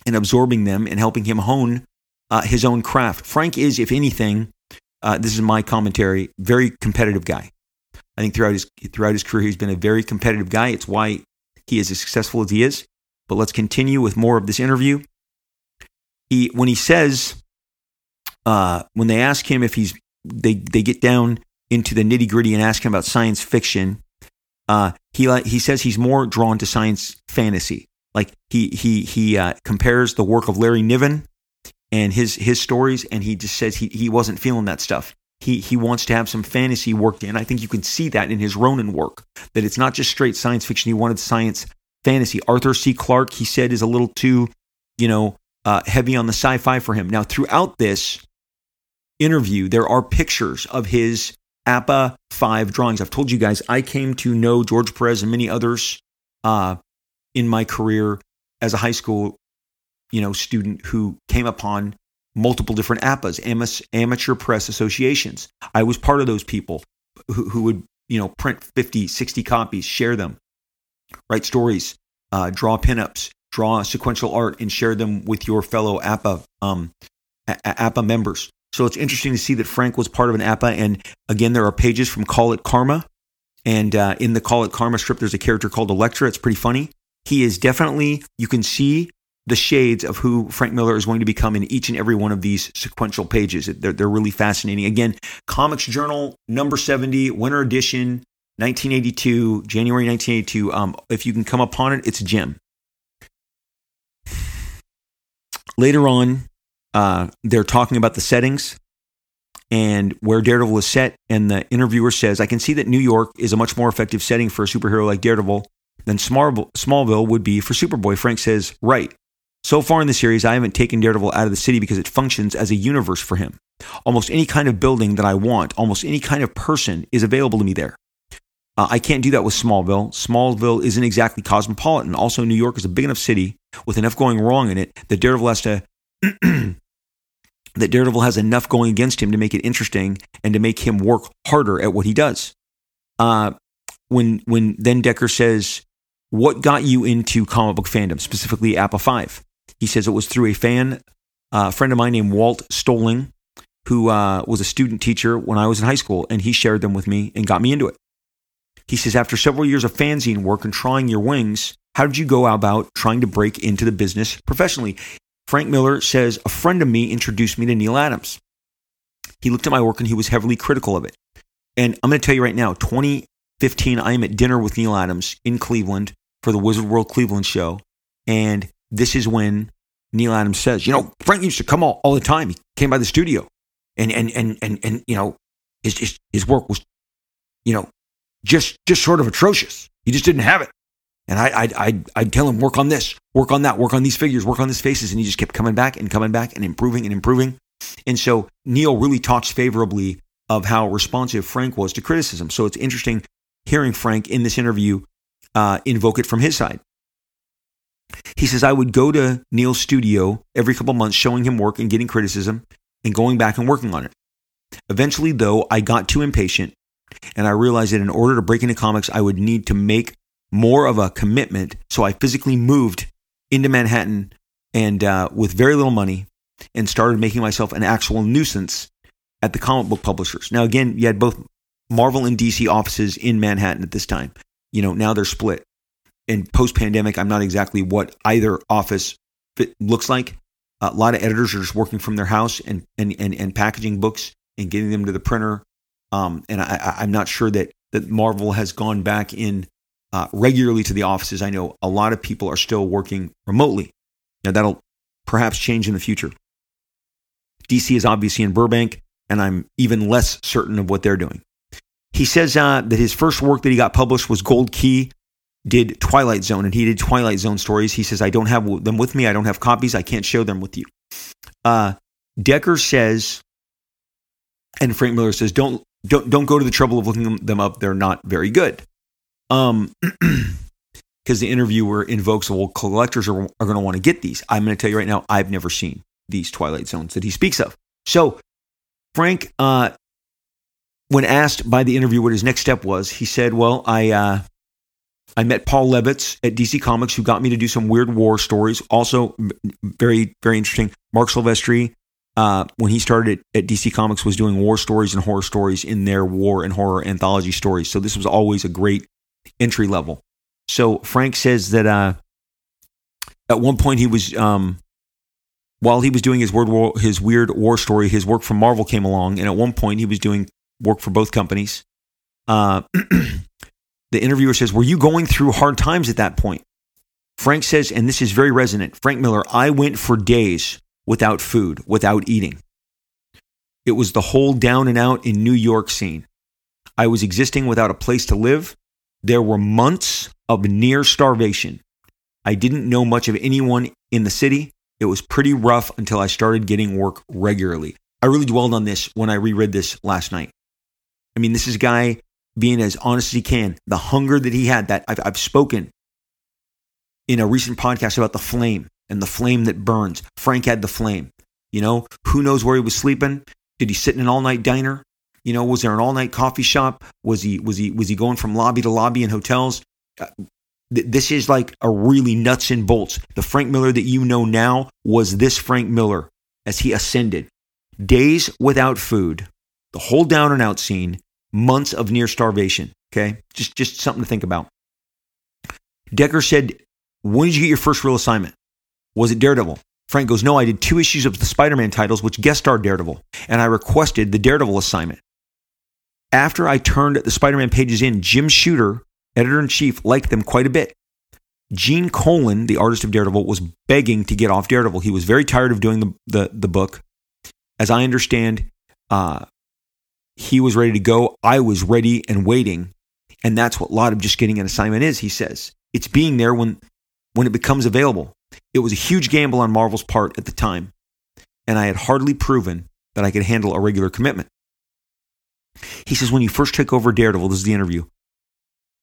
and absorbing them and helping him hone uh, his own craft. Frank is, if anything, uh, this is my commentary, very competitive guy. I think throughout his throughout his career, he's been a very competitive guy. It's why he is as successful as he is. But let's continue with more of this interview. He when he says uh, when they ask him if he's they they get down into the nitty gritty and ask him about science fiction, uh, he he says he's more drawn to science fantasy. Like he he he uh, compares the work of Larry Niven and his his stories, and he just says he he wasn't feeling that stuff. He he wants to have some fantasy worked in. I think you can see that in his Ronin work. That it's not just straight science fiction. He wanted science fantasy. Arthur C. Clarke, he said, is a little too, you know, uh, heavy on the sci-fi for him. Now, throughout this, interview, there are pictures of his APA 5 drawings. I've told you guys, I came to know George Perez and many others uh, in my career as a high school you know, student who came upon multiple different APAs, amateur press associations. I was part of those people who, who would, you know, print 50, 60 copies, share them, write stories, uh, draw pinups, draw sequential art, and share them with your fellow APA um, APA members. So it's interesting to see that Frank was part of an APA. And again, there are pages from Call It Karma. And uh, in the Call It Karma strip, there's a character called Elektra. It's pretty funny. He is definitely, you can see the shades of who Frank Miller is going to become in each and every one of these sequential pages. They're, they're really fascinating. Again, Comics Journal, number 70, winter edition, 1982, January 1982. Um, if you can come upon it, it's a gem. Later on, uh, they're talking about the settings and where Daredevil is set. And the interviewer says, I can see that New York is a much more effective setting for a superhero like Daredevil than Smallville would be for Superboy. Frank says, right. So far in the series, I haven't taken Daredevil out of the city because it functions as a universe for him. Almost any kind of building that I want, almost any kind of person is available to me there. Uh, I can't do that with Smallville. Smallville isn't exactly cosmopolitan. Also, New York is a big enough city with enough going wrong in it that Daredevil has to. that Daredevil has enough going against him to make it interesting and to make him work harder at what he does. Uh, when when then Decker says, "What got you into comic book fandom, specifically APA Five? He says it was through a fan, uh, friend of mine named Walt Stoling, who uh, was a student teacher when I was in high school, and he shared them with me and got me into it. He says, after several years of fanzine work and trying your wings, how did you go about trying to break into the business professionally? Frank Miller says, a friend of me introduced me to Neal Adams. He looked at my work and he was heavily critical of it. And I'm going to tell you right now, 2015, I am at dinner with Neal Adams in Cleveland for the Wizard World Cleveland show. And this is when Neal Adams says, you know, Frank used to come all, all the time. He came by the studio and, and, and, and, and, you know, his, his, his work was, you know, just, just sort of atrocious. He just didn't have it. And I, I'd, I'd, I'd tell him, work on this, work on that, work on these figures, work on these faces. And he just kept coming back and coming back and improving and improving. And so Neal really talks favorably of how responsive Frank was to criticism. So it's interesting hearing Frank in this interview uh, invoke it from his side. He says, I would go to Neal's studio every couple months, showing him work and getting criticism and going back and working on it. Eventually, though, I got too impatient and I realized that in order to break into comics, I would need to make more of a commitment. So I physically moved into Manhattan and uh, with very little money and started making myself an actual nuisance at the comic book publishers. Now, again, you had both Marvel and DC offices in Manhattan at this time. You know, now they're split. And post pandemic, I'm not exactly what either office looks like. A lot of editors are just working from their house and, and, and, and packaging books and getting them to the printer. Um, and I, I'm not sure that, that Marvel has gone back in uh, regularly to the offices. I know a lot of people are still working remotely. Now, that'll perhaps change in the future. DC is obviously in Burbank, and I'm even less certain of what they're doing. He says uh, that his first work that he got published was Gold Key, did Twilight Zone, and he did Twilight Zone stories. He says, I don't have them with me. I don't have copies. I can't show them with you. Uh, Decker says, and Frank Miller says, don't, don't, don't go to the trouble of looking them up. They're not very good. Um, because the interviewer invokes, well, collectors are, are going to want to get these. I'm going to tell you right now, I've never seen these Twilight Zones that he speaks of. So, Frank, uh, when asked by the interviewer what his next step was, he said, "Well, I uh, I met Paul Levitz at DC Comics, who got me to do some weird war stories. Also, very very interesting. Marc Silvestri, uh, when he started at, at, DC Comics, was doing war stories and horror stories in their war and horror anthology stories. So this was always a great entry level. So Frank says that uh, at one point he was um, while he was doing his word war, his weird war story, his work for Marvel came along, and at one point he was doing work for both companies. Uh, the interviewer says, "Were you going through hard times at that point?" Frank says, and this is very resonant. Frank Miller, I went for days without food, without eating. It was the whole down and out in New York scene. I was existing without a place to live. There were months of near starvation. I didn't know much of anyone in the city. It was pretty rough until I started getting work regularly. I really dwelled on this when I reread this last night. I mean, this is a guy being as honest as he can. The hunger that he had, that I've, I've spoken in a recent podcast about the flame and the flame that burns. Frank had the flame. You know, who knows where he was sleeping? Did he sit in an all night diner? You know, was there an all night coffee shop? Was he was he was he going from lobby to lobby in hotels? Uh, this is like a really nuts and bolts. The Frank Miller that you know now was this Frank Miller as he ascended. Days without food, the whole down and out scene, months of near starvation. Okay. Just, just something to think about. Decker said, When did you get your first real assignment? Was it Daredevil? Frank goes, No, I did two issues of the Spider Man titles, which guest starred Daredevil, and I requested the Daredevil assignment. After I turned the Spider Man pages in, Jim Shooter editor in chief, liked them quite a bit. Gene Colan, the artist of Daredevil, was begging to get off Daredevil. He was very tired of doing the, the, the book. As I understand, uh, he was ready to go. I was ready and waiting. And that's what a lot of just getting an assignment is, he says. It's being there when when it becomes available. It was a huge gamble on Marvel's part at the time, and I had hardly proven that I could handle a regular commitment. He says, when you first took over Daredevil, this is the interview,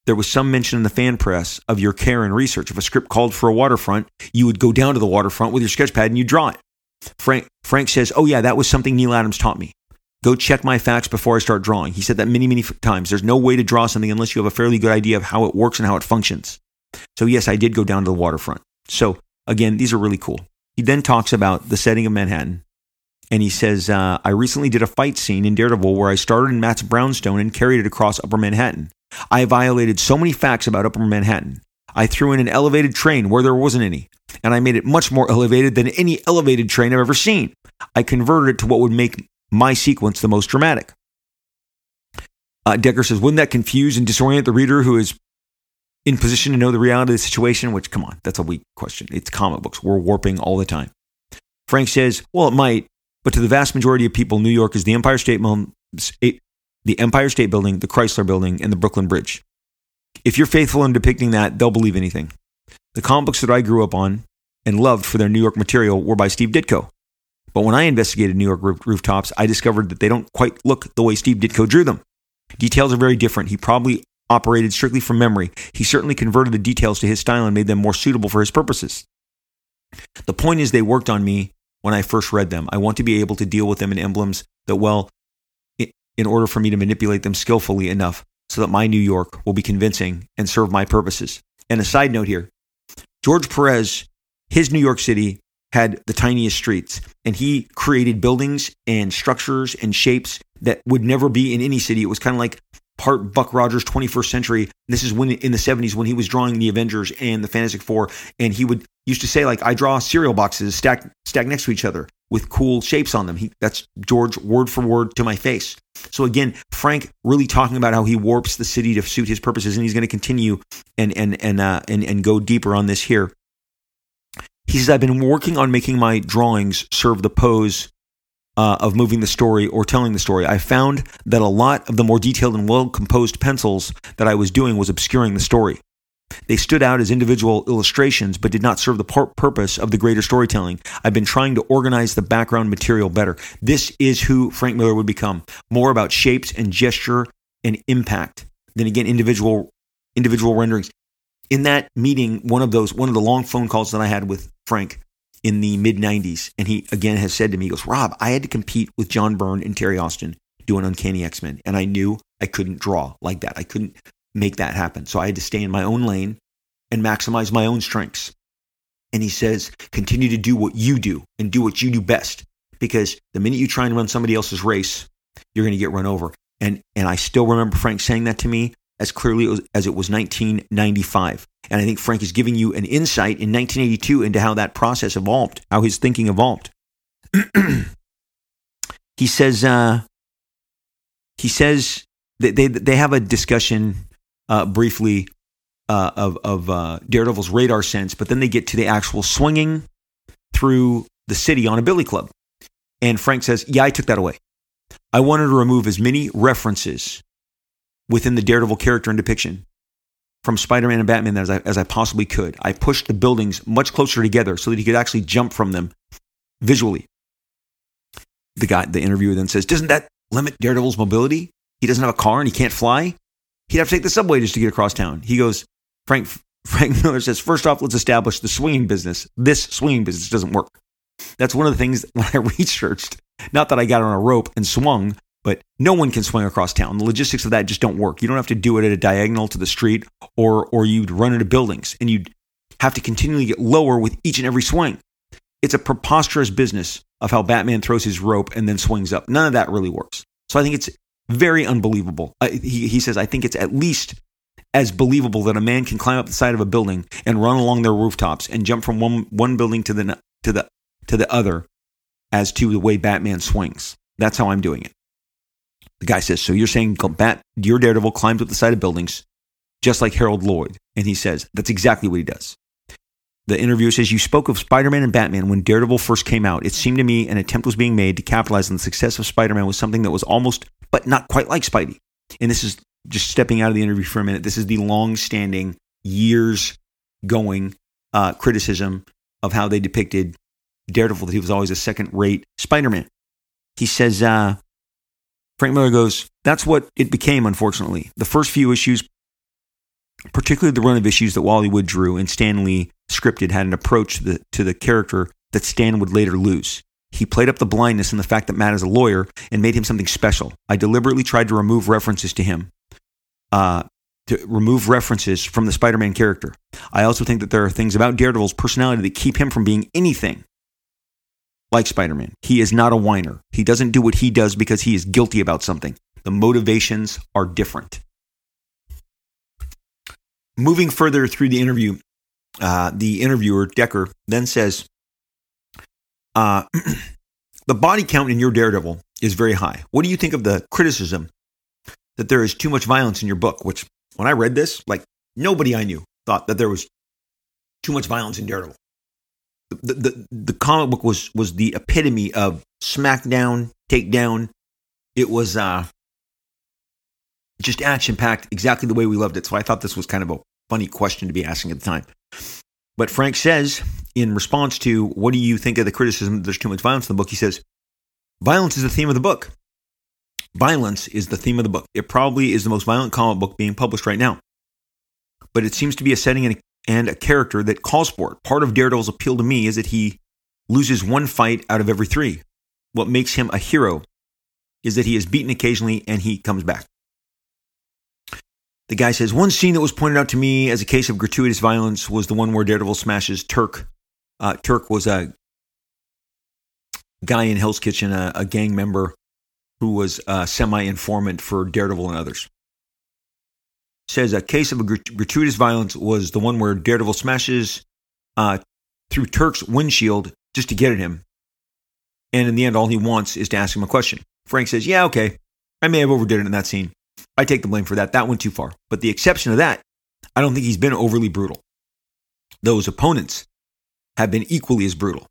there was some mention in the fan press of your care and research. If a script called for a waterfront, you would go down to the waterfront with your sketch pad and you draw it. Frank, Frank says, Oh, yeah, that was something Neal Adams taught me. Go check my facts before I start drawing. He said that many, many times. There's no way to draw something unless you have a fairly good idea of how it works and how it functions. So, yes, I did go down to the waterfront. So, again, these are really cool. He then talks about the setting of Manhattan. And he says, uh, I recently did a fight scene in Daredevil where I started in Matt's brownstone and carried it across Upper Manhattan. I violated so many facts about Upper Manhattan. I threw in an elevated train where there wasn't any, and I made it much more elevated than any elevated train I've ever seen. I converted it to what would make my sequence the most dramatic. Uh, Decker says, wouldn't that confuse and disorient the reader who is in position to know the reality of the situation? Which, come on, that's a weak question. It's comic books. We're warping all the time. Frank says, well, it might, but to the vast majority of people, New York is the Empire State, the Empire State Building, the Chrysler Building, and the Brooklyn Bridge. If you're faithful in depicting that, they'll believe anything. The comic books that I grew up on and loved for their New York material were by Steve Ditko. But when I investigated New York rooftops, I discovered that they don't quite look the way Steve Ditko drew them. Details are very different. He probably operated strictly from memory. He certainly converted the details to his style and made them more suitable for his purposes. The point is, they worked on me when I first read them. I want to be able to deal with them in emblems that, well, in order for me to manipulate them skillfully enough so that my New York will be convincing and serve my purposes. And a side note here George Perez, his New York City had the tiniest streets, and he created buildings and structures and shapes that would never be in any city. It was kind of like part Buck Rogers 21st century. This is when in the 70s when he was drawing the Avengers and the Fantastic Four, and he would used to say like I draw cereal boxes stacked stacked next to each other with cool shapes on them. He, that's George word for word to my face. So again, Frank really talking about how he warps the city to suit his purposes, and he's going to continue and and and uh, and and go deeper on this here. He says, "I've been working on making my drawings serve the pose uh, of moving the story or telling the story. I found that a lot of the more detailed and well composed pencils that I was doing was obscuring the story. They stood out as individual illustrations, but did not serve the purpose of the greater storytelling. I've been trying to organize the background material better. This is who Frank Miller would become more about shapes and gesture and impact than again individual individual renderings. In that meeting, one of those, one of the long phone calls that I had with Frank in the mid 90s, and he again has said to me, he goes, Rob, I had to compete with John Byrne and Terry Austin doing Uncanny X Men, and I knew I couldn't draw like that. I couldn't make that happen. So I had to stay in my own lane and maximize my own strengths. And he says, continue to do what you do and do what you do best. Because the minute you try and run somebody else's race, you're going to get run over. And, and I still remember Frank saying that to me as clearly as it was 1995. And I think Frank is giving you an insight in 1982 into how that process evolved, how his thinking evolved. he says, uh, he says that they, they have a discussion uh, briefly uh, of, of uh, Daredevil's radar sense, but then they get to the actual swinging through the city on a billy club. And Frank says, Yeah, I took that away. I wanted to remove as many references within the Daredevil character and depiction from Spider Man and Batman as I, as I possibly could. I pushed the buildings much closer together so that he could actually jump from them visually. The guy, the interviewer then says, Doesn't that limit Daredevil's mobility? He doesn't have a car and he can't fly. He'd have to take the subway just to get across town. He goes, Frank, Frank Miller says, first off, let's establish the swinging business. This swinging business doesn't work. That's one of the things when I researched, not that I got on a rope and swung, but no one can swing across town. The logistics of that just don't work. You don't have to do it at a diagonal to the street or, or you'd run into buildings and you'd have to continually get lower with each and every swing. It's a preposterous business of how Batman throws his rope and then swings up. None of that really works. So I think it's very unbelievable. Uh, he, he says, I think it's at least as believable that a man can climb up the side of a building and run along their rooftops and jump from one, one building to the, to, the, to the other as to the way Batman swings. That's how I'm doing it. The guy says, So you're saying Bat, your Daredevil climbs up the side of buildings just like Harold Lloyd? And he says, That's exactly what he does. The interviewer says, You spoke of Spider Man and Batman when Daredevil first came out. It seemed to me an attempt was being made to capitalize on the success of Spider Man with something that was almost, but not quite like Spidey. And this is just stepping out of the interview for a minute. This is the long standing, years going uh, criticism of how they depicted Daredevil, that he was always a second rate Spider Man. He says, uh, Frank Miller goes, That's what it became, unfortunately. The first few issues, particularly the run of issues that Wally Wood drew and Stan Lee scripted, had an approach to the, to the character that Stan would later lose. He played up the blindness and the fact that Matt is a lawyer and made him something special. I deliberately tried to remove references to him, uh, to remove references from the Spider Man character. I also think that there are things about Daredevil's personality that keep him from being anything like Spider Man. He is not a whiner. He doesn't do what he does because he is guilty about something. The motivations are different. Moving further through the interview, uh, the interviewer, Decker, then says, uh, the body count in your Daredevil is very high. What do you think of the criticism that there is too much violence in your book? Which, when I read this, like nobody I knew thought that there was too much violence in Daredevil. The, the, the comic book was was the epitome of smackdown, takedown. It was uh, just action packed, exactly the way we loved it. So I thought this was kind of a funny question to be asking at the time. But Frank says in response to what do you think of the criticism that there's too much violence in the book, he says, Violence is the theme of the book. Violence is the theme of the book. It probably is the most violent comic book being published right now. But it seems to be a setting and a, and a character that calls for it. Part of Daredevil's appeal to me is that he loses one fight out of every three. What makes him a hero is that he is beaten occasionally and he comes back. The guy says, One scene that was pointed out to me as a case of gratuitous violence was the one where Daredevil smashes Turk uh, Turk was a guy in Hell's Kitchen, a, a gang member who was a semi informant for Daredevil and others. Says a case of gratuitous violence was the one where Daredevil smashes uh, through Turk's windshield just to get at him. And in the end, all he wants is to ask him a question. Frank says, Yeah, okay. I may have overdid it in that scene. I take the blame for that. That went too far. But the exception of that, I don't think he's been overly brutal. Those opponents have been equally as brutal.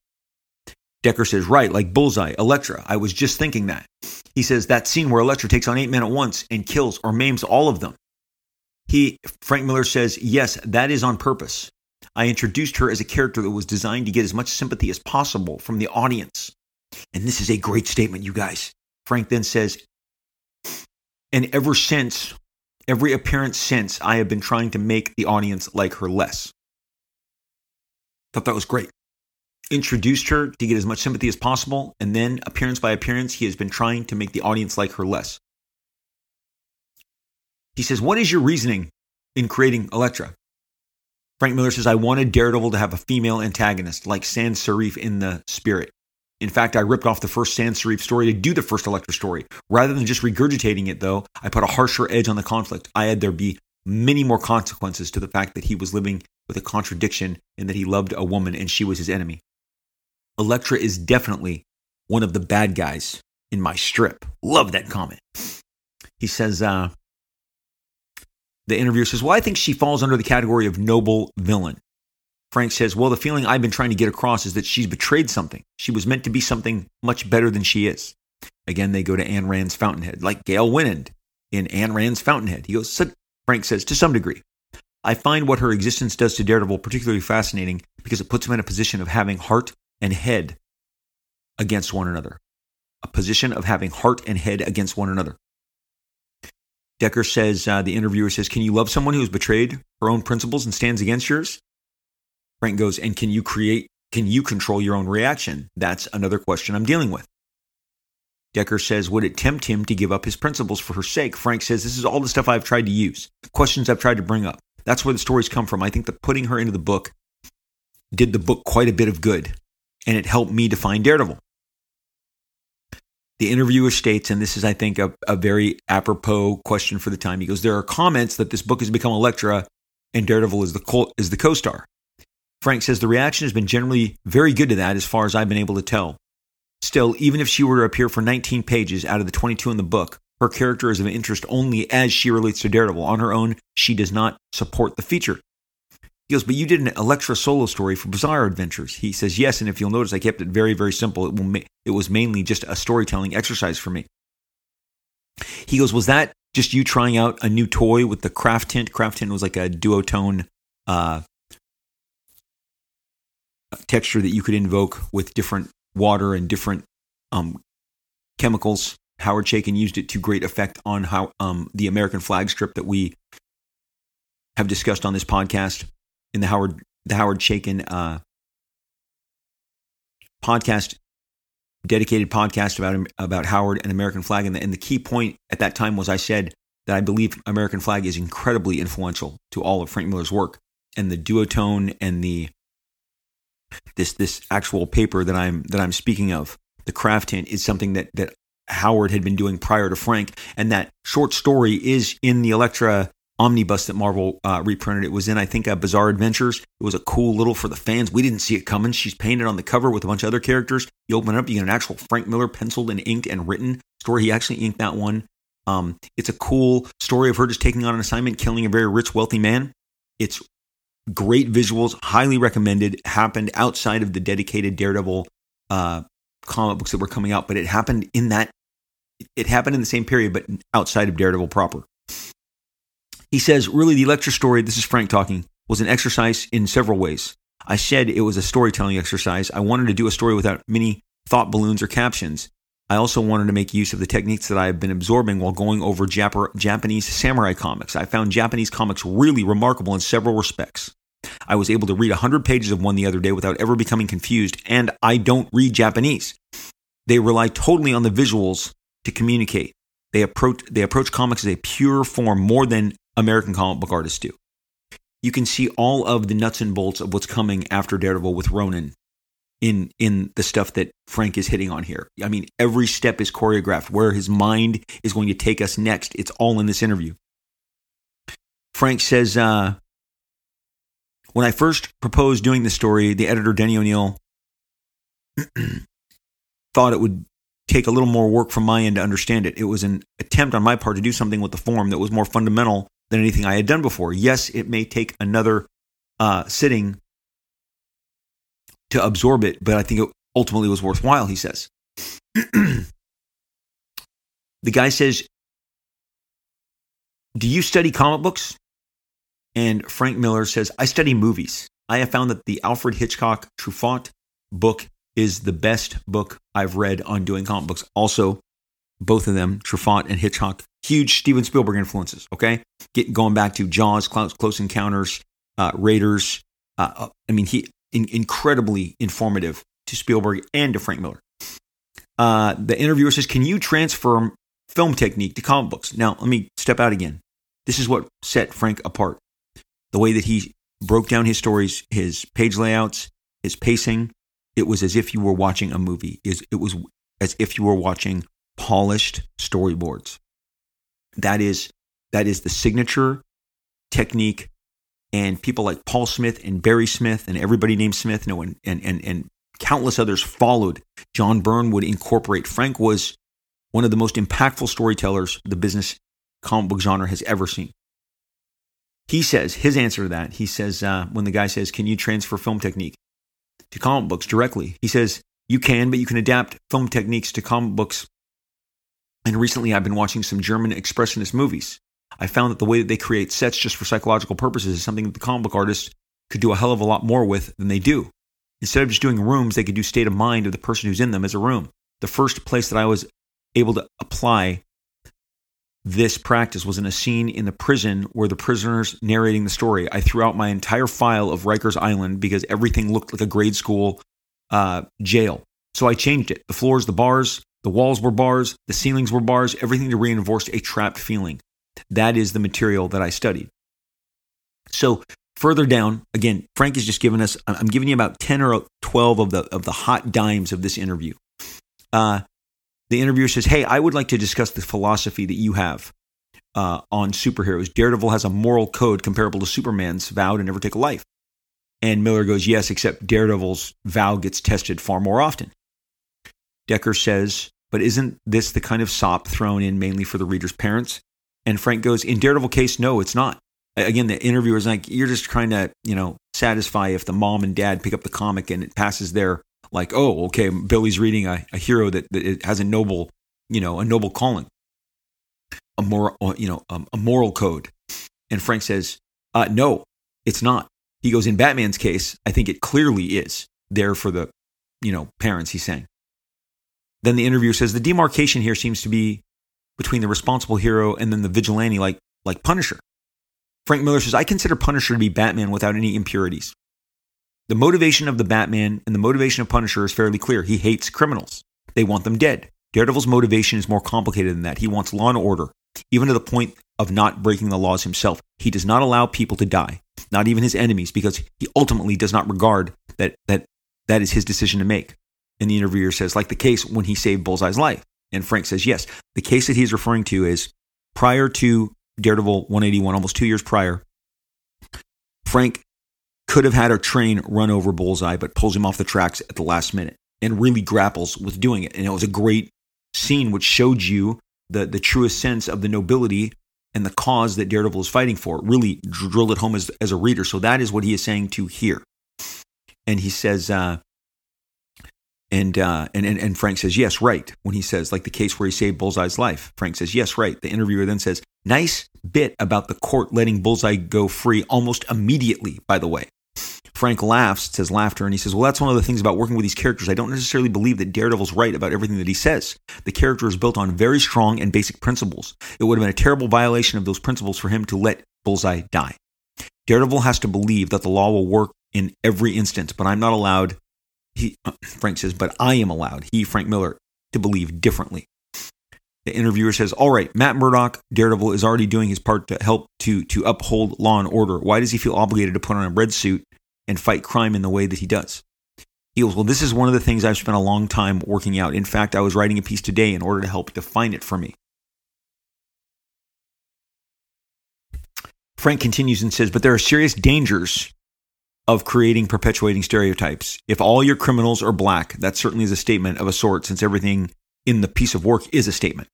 Decker says, right, like Bullseye, Elektra. I was just thinking that. He says that scene where Elektra takes on eight men at once and kills or maims all of them. He, Frank Miller says, yes, that is on purpose. I introduced her as a character that was designed to get as much sympathy as possible from the audience. And this is a great statement, you guys. Frank then says, and ever since, every appearance since, I have been trying to make the audience like her less. Thought that was great. Introduced her to get as much sympathy as possible, and then appearance by appearance, he has been trying to make the audience like her less. He says, What is your reasoning in creating Elektra? Frank Miller says, I wanted Daredevil to have a female antagonist like Sand Saref in the spirit. In fact, I ripped off the first Sand Saref story to do the first Elektra story. Rather than just regurgitating it, though, I put a harsher edge on the conflict. I had there be many more consequences to the fact that he was living with a contradiction in that he loved a woman and she was his enemy. Elektra is definitely one of the bad guys in my strip. Love that comment. He says, uh, the interviewer says, Well, I think she falls under the category of noble villain. Frank says, Well, the feeling I've been trying to get across is that she's betrayed something. She was meant to be something much better than she is. Again, they go to Ayn Rand's Fountainhead, like Gail Wynand in Ayn Rand's Fountainhead. He goes, Frank says, to some degree. I find what her existence does to Daredevil particularly fascinating because it puts him in a position of having heart and head against one another. A position of having heart and head against one another. Decker says, uh, the interviewer says, Can you love someone who has betrayed her own principles and stands against yours? Frank goes, And can you create, can you control your own reaction? That's another question I'm dealing with. Decker says, Would it tempt him to give up his principles for her sake? Frank says, This is all the stuff I've tried to use, questions I've tried to bring up. That's where the stories come from. I think that putting her into the book did the book quite a bit of good, and it helped me define Daredevil. The interviewer states, and this is, I think, a, a very apropos question for the time. He goes, There are comments that this book has become Elektra and Daredevil is the, co- is the co star. Frank says, The reaction has been generally very good to that as far as I've been able to tell. Still, even if she were to appear for 19 pages out of the 22 in the book, her character is of interest only as she relates to Daredevil. On her own, she does not support the feature. He goes, but you did an Elektra solo story for Bizarre Adventures. He says, yes, and if you'll notice, I kept it very, very simple. It, ma- it was mainly just a storytelling exercise for me. He goes, was that just you trying out a new toy with the Craftint? Craft tint was like a duotone uh, texture that you could invoke with different water and different um, chemicals. Howard Chaykin used it to great effect on how um, the American Flagg strip that we have discussed on this podcast in the Howard the Howard Chaykin uh, podcast, dedicated podcast about about Howard and American Flagg. And the, and the key point at that time was I said that I believe American Flagg is incredibly influential to all of Frank Miller's work, and the duotone and the this this actual paper that I'm that I'm speaking of, the Craftint, is something that that Howard had been doing prior to Frank, and that short story is in the Elektra omnibus that Marvel uh, reprinted. It was in, I think, uh, Bizarre Adventures. It was a cool little for the fans. We didn't see it coming. She's painted on the cover with a bunch of other characters. You open it up, you get an actual Frank Miller penciled and inked and written story. He actually inked that one. Um, it's a cool story of her just taking on an assignment, killing a very rich, wealthy man. It's great visuals, highly recommended. Happened outside of the dedicated Daredevil uh, comic books that were coming out, but it happened in that. It happened in the same period, but outside of Daredevil proper. He says, really, the Elektra story, this is Frank talking, was an exercise in several ways. I said it was a storytelling exercise. I wanted to do a story without many thought balloons or captions. I also wanted to make use of the techniques that I have been absorbing while going over Jap- Japanese samurai comics. I found Japanese comics really remarkable in several respects. I was able to read 100 pages of one the other day without ever becoming confused, and I don't read Japanese. They rely totally on the visuals to communicate. They approach, they approach comics as a pure form more than American comic book artists do. You can see all of the nuts and bolts of what's coming after Daredevil with Ronin in in the stuff that Frank is hitting on here. I mean, every step is choreographed. Where his mind is going to take us next, it's all in this interview. Frank says, uh, when I first proposed doing the story, the editor Denny O'Neil thought it would take a little more work from my end to understand it. It was an attempt on my part to do something with the form that was more fundamental than anything I had done before. Yes, it may take another uh, sitting to absorb it, but I think it ultimately was worthwhile, he says. the guy says, Do you study comic books? And Frank Miller says, I study movies. I have found that the Alfred Hitchcock Truffaut book is the best book I've read on doing comic books. Also, both of them, Truffaut and Hitchcock, huge Steven Spielberg influences. Okay, Get, going back to Jaws, Close, Encounters, uh, Raiders. Uh, uh, I mean, he in, incredibly informative to Spielberg and to Frank Miller. Uh, the interviewer says, "Can you transfer film technique to comic books?" Now, let me step out again. This is what set Frank apart: the way that he broke down his stories, his page layouts, his pacing. It was as if you were watching a movie. It was as if you were watching polished storyboards. That is that is the signature technique. And people like Paul Smith and Barry Smith and everybody named Smith, know, and, and, and, and countless others followed. John Byrne would incorporate. Frank was one of the most impactful storytellers the business comic book genre has ever seen. He says, his answer to that, he says, uh, when the guy says, Can you transfer film technique to comic books directly? He says, You can, but you can adapt film techniques to comic books and recently, I've been watching some German expressionist movies. I found that the way that they create sets just for psychological purposes is something that the comic book artists could do a hell of a lot more with than they do. Instead of just doing rooms, they could do state of mind of the person who's in them as a room. The first place that I was able to apply this practice was in a scene in the prison where the prisoner's narrating the story. I threw out my entire file of Rikers Island because everything looked like a grade school uh, jail. So I changed it. The floors, the bars, the walls were bars, the ceilings were bars, everything to reinforce a trapped feeling. That is the material that I studied. So further down, again, Frank has just given us, I'm giving you about 10 or 12 of the, of the hot dimes of this interview. Uh, the interviewer says, Hey, I would like to discuss the philosophy that you have uh, on superheroes. Daredevil has a moral code comparable to Superman's vow to never take a life. And Miller goes, Yes, except Daredevil's vow gets tested far more often. Decker says, but isn't this the kind of sop thrown in mainly for the reader's parents? And Frank goes, in Daredevil case, no, it's not. Again, the interviewer is like, you're just trying to, you know, satisfy if the mom and dad pick up the comic and it passes there, like, oh, okay, Billy's reading a, a hero that, that has a noble, you know, a noble calling, a moral, you know, um, a moral code. And Frank says, uh, no, it's not. He goes, in Batman's case, I think it clearly is. there for the, you know, parents, he's saying. Then the interviewer says the demarcation here seems to be between the responsible hero and then the vigilante like like Punisher. Frank Miller says, I consider Punisher to be Batman without any impurities. The motivation of the Batman and the motivation of Punisher is fairly clear. He hates criminals. They want them dead. Daredevil's motivation is more complicated than that. He wants law and order, even to the point of not breaking the laws himself. He does not allow people to die, not even his enemies, because he ultimately does not regard that that that is his decision to make. And the interviewer says, like the case when he saved Bullseye's life. And Frank says, yes. The case that he's referring to is prior to Daredevil 181, almost two years prior. Frank could have had a train run over Bullseye, but pulls him off the tracks at the last minute and really grapples with doing it. And it was a great scene which showed you the, the truest sense of the nobility and the cause that Daredevil is fighting for. really drilled it home as, as a reader. So that is what he is saying to here. And he says, uh, and, uh, and, and, and Frank says, yes, right. When he says, like the case where he saved Bullseye's life, Frank says, yes, right. The interviewer then says, nice bit about the court letting Bullseye go free almost immediately, by the way. Frank laughs, says laughter, and he says, Well, that's one of the things about working with these characters. I don't necessarily believe that Daredevil's right about everything that he says. The character is built on very strong and basic principles. It would have been a terrible violation of those principles for him to let Bullseye die. Daredevil has to believe that the law will work in every instance, but I'm not allowed, he, uh, Frank says, but I am allowed, he, Frank Miller, to believe differently. The interviewer says, "All right, Matt Murdock, Daredevil, is already doing his part to help to to uphold law and order. Why does he feel obligated to put on a red suit and fight crime in the way that he does?" He goes, "Well, this is one of the things I've spent a long time working out. In fact, I was writing a piece today in order to help define it for me." Frank continues and says, "But there are serious dangers of creating perpetuating stereotypes. If all your criminals are black, that certainly is a statement of a sort, since everything in the piece of work is a statement.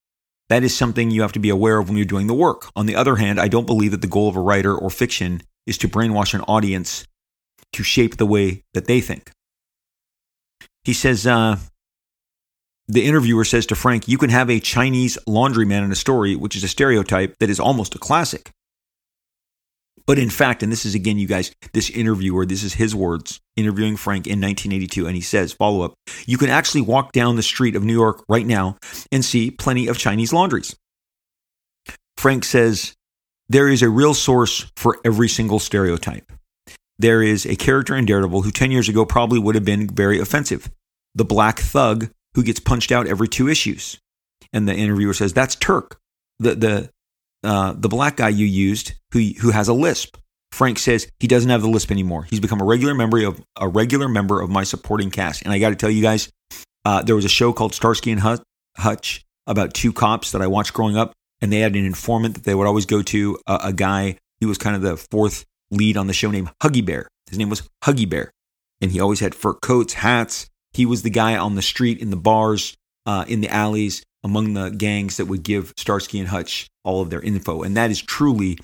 That is something you have to be aware of when you're doing the work. On the other hand, I don't believe that the goal of a writer or fiction is to brainwash an audience to shape the way that they think. He says, uh, the interviewer says to Frank, You can have a Chinese laundryman in a story, which is a stereotype that is almost a classic. But in fact, and this is again, you guys, this interviewer, this is his words, interviewing Frank in 1982, and he says, follow up, you can actually walk down the street of New York right now and see plenty of Chinese laundries. Frank says, there is a real source for every single stereotype. There is a character in Daredevil who 10 years ago probably would have been very offensive. The black thug who gets punched out every two issues. And the interviewer says, that's Turk. The, the, uh, the black guy you used who who has a lisp. Frank says he doesn't have the lisp anymore. He's become a regular member of a regular member of my supporting cast. And I got to tell you guys, uh, there was a show called Starsky and Hutch about two cops that I watched growing up, and they had an informant that they would always go to. A guy, he was kind of the fourth lead on the show, named Huggy Bear. His name was Huggy Bear, and he always had fur coats, hats. He was the guy on the street, in the bars, uh, in the alleys, among the gangs that would give Starsky and Hutch all of their info. And that is truly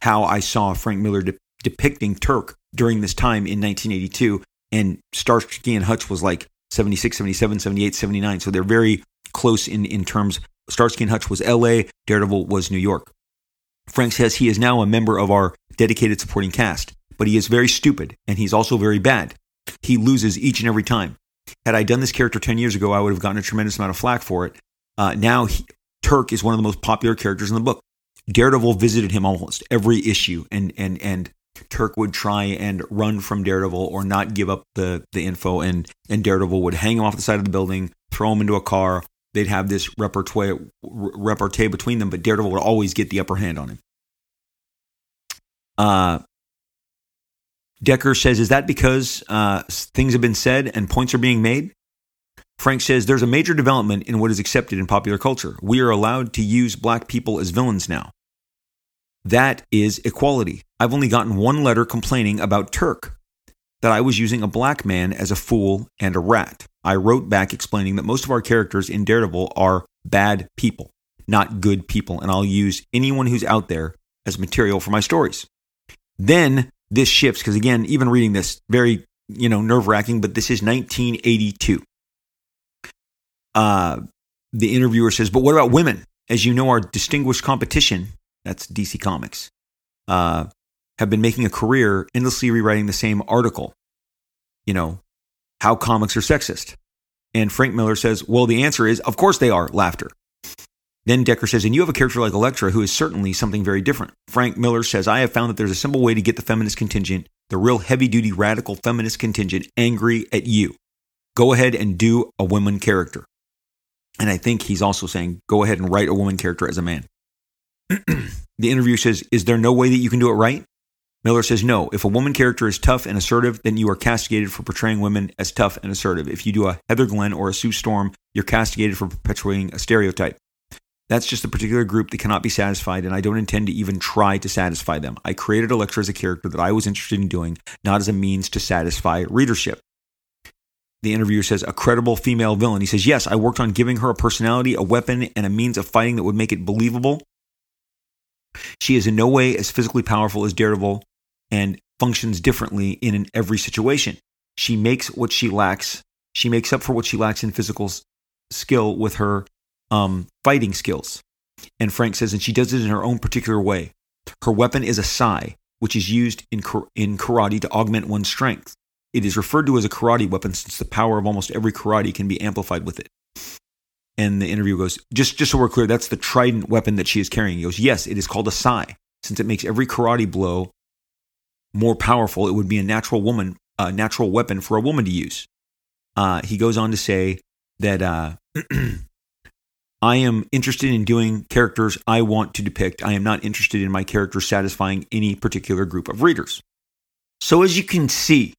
how I saw Frank Miller de- depicting Turk during this time in 1982. And Starsky and Hutch was like 76, 77, 78, 79. So they're very close in, in terms. Starsky and Hutch was LA, Daredevil was New York. Frank says he is now a member of our dedicated supporting cast, but he is very stupid and he's also very bad. He loses each and every time. Had I done this character 10 years ago, I would have gotten a tremendous amount of flack for it. Uh, now, he, Turk is one of the most popular characters in the book. Daredevil visited him almost every issue, and and and Turk would try and run from Daredevil or not give up the the info, and and Daredevil would hang him off the side of the building, throw him into a car. They'd have this repertoire repartee between them, but Daredevil would always get the upper hand on him. Uh, Decker says, "Is that because uh, things have been said and points are being made?" Frank says there's a major development in what is accepted in popular culture. We are allowed to use black people as villains now. That is equality. I've only gotten one letter complaining about Turk, that I was using a black man as a fool and a rat. I wrote back explaining that most of our characters in Daredevil are bad people, not good people, and I'll use anyone who's out there as material for my stories. Then this shifts because again, even reading this very, you know, nerve-wracking, but this is 1982. Uh, the interviewer says, but what about women? As you know, our distinguished competition, that's DC Comics, uh, have been making a career endlessly rewriting the same article. You know, how comics are sexist. And Frank Miller says, well, the answer is, of course they are, laughter. Then Decker says, and you have a character like Elektra who is certainly something very different. Frank Miller says, I have found that there's a simple way to get the feminist contingent, the real heavy duty radical feminist contingent, angry at you. Go ahead and do a woman character. And I think he's also saying, go ahead and write a woman character as a man. the interview says, Is there no way that you can do it right? Miller says, No. If a woman character is tough and assertive, then you are castigated for portraying women as tough and assertive. If you do a Heather Glenn or a Sue Storm, you're castigated for perpetuating a stereotype. That's just a particular group that cannot be satisfied, and I don't intend to even try to satisfy them. I created Elektra as a character that I was interested in doing, not as a means to satisfy readership. The interviewer says, a credible female villain. He says, Yes, I worked on giving her a personality, a weapon, and a means of fighting that would make it believable. She is in no way as physically powerful as Daredevil and functions differently in every situation. She makes what she lacks, she makes up for what she lacks in physical skill with her um, fighting skills. And Frank says, and she does it in her own particular way. Her weapon is a sai, which is used in, in karate to augment one's strength. It is referred to as a karate weapon since the power of almost every karate can be amplified with it. And the interview goes, just, just so we're clear, that's the trident weapon that she is carrying. He goes, yes, it is called a sai. Since it makes every karate blow more powerful, it would be a natural woman, a natural weapon for a woman to use. Uh, he goes on to say that uh, I am interested in doing characters I want to depict. I am not interested in my characters satisfying any particular group of readers. So, as you can see,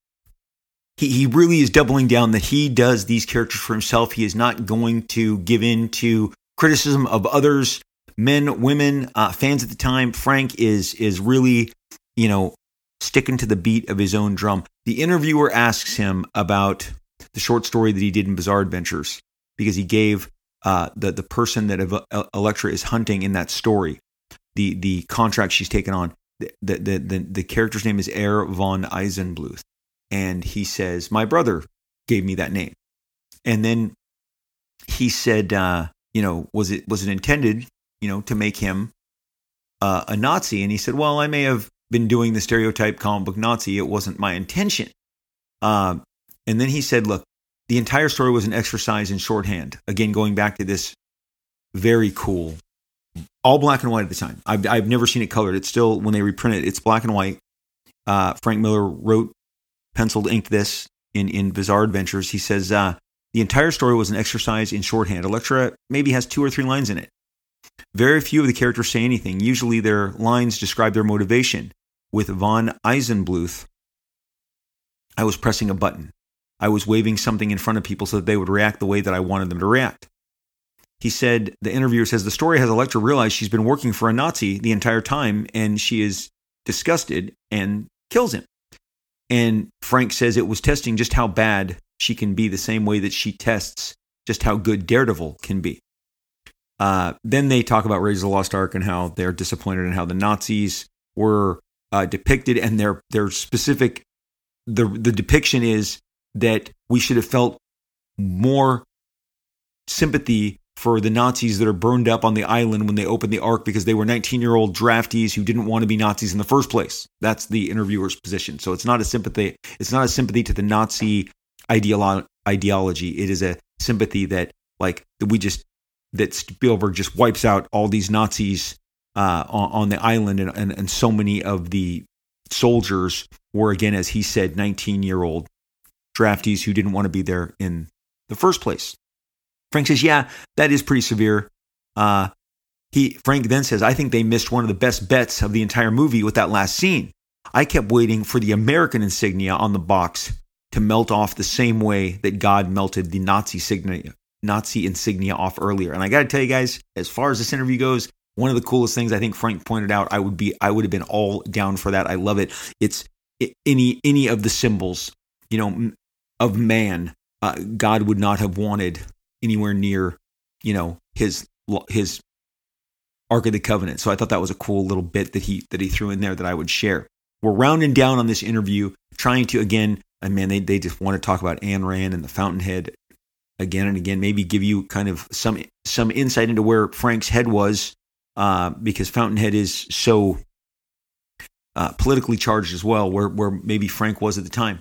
he, he really is doubling down that he does these characters for himself. He is not going to give in to criticism of others, men, women, uh, fans at the time. Frank is is really, you know, sticking to the beat of his own drum. The interviewer asks him about the short story that he did in Bizarre Adventures because he gave uh, the the person that Elektra is hunting in that story the the contract she's taken on. The the the, the character's name is Herr von Eisenbluth and he says, "My brother gave me that name." And then he said, uh, "You know, was it was it intended, you know, to make him uh, a Nazi?" And he said, "Well, I may have been doing the stereotype comic book Nazi. It wasn't my intention." Uh, and then he said, "Look, the entire story was an exercise in shorthand. Again, going back to this very cool, all black and white at the time. I've, I've never seen it colored. It's still when they reprint it, it's black and white. Uh, Frank Miller wrote penciled inked this in, in Bizarre Adventures. He says, uh, the entire story was an exercise in shorthand. Elektra maybe has two or three lines in it. Very few of the characters say anything. Usually their lines describe their motivation. With von Eisenbluth, I was pressing a button. I was waving something in front of people so that they would react the way that I wanted them to react. He said, the interviewer says, the story has Elektra realize she's been working for a Nazi the entire time and she is disgusted and kills him. And Frank says it was testing just how bad she can be, the same way that she tests just how good Daredevil can be. Uh, then they talk about Raiders of the Lost Ark and how they're disappointed in how the Nazis were uh, depicted, and their their specific the the depiction is that we should have felt more sympathy for the Nazis that are burned up on the island when they open the Ark because they were 19 year old draftees who didn't want to be Nazis in the first place. That's the interviewer's position. So it's not a sympathy. It's not a sympathy to the Nazi ideolo- ideology. It is a sympathy that like that we just that Spielberg just wipes out all these Nazis uh, on, on, the island, and, and and so many of the soldiers were again, as he said, 19 year old draftees who didn't want to be there in the first place. Frank says, "Yeah, that is pretty severe." Uh, he Frank then says, "I think they missed one of the best bets of the entire movie with that last scene. I kept waiting for the American insignia on the box to melt off the same way that God melted the Nazi insignia, Nazi insignia off earlier." And I got to tell you guys, as far as this interview goes, one of the coolest things I think Frank pointed out, I would be, I would have been all down for that. I love it. It's any any of the symbols, you know, of man. Uh, God would not have wanted anywhere near, you know, his his Ark of the Covenant. So I thought that was a cool little bit that he that he threw in there that I would share. We're rounding down on this interview, trying to again, and man, they they just want to talk about Ayn Rand and the Fountainhead again and again. Maybe give you kind of some some insight into where Frank's head was, uh, because Fountainhead is so uh, politically charged as well, where where maybe Frank was at the time.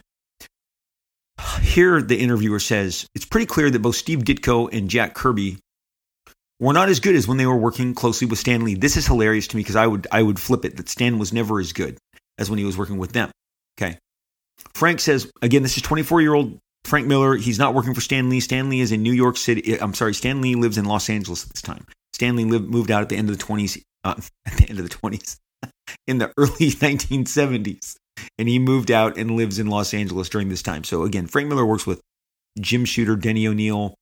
Here the interviewer says it's pretty clear that both Steve Ditko and Jack Kirby were not as good as when they were working closely with Stan Lee. This is hilarious to me because I would I would flip it that Stan was never as good as when he was working with them. Okay. Frank says again, this is 24 year old Frank Miller. He's not working for Stan Lee. Stan Lee is in New York City. I'm sorry, Stan Lee lives in Los Angeles at this time. Stan Lee lived, moved out at the end of the 20s. Uh, at the end of the 20s, in the early 1970s, and he moved out and lives in Los Angeles during this time. So again, Frank Miller works with Jim Shooter, Denny O'Neil,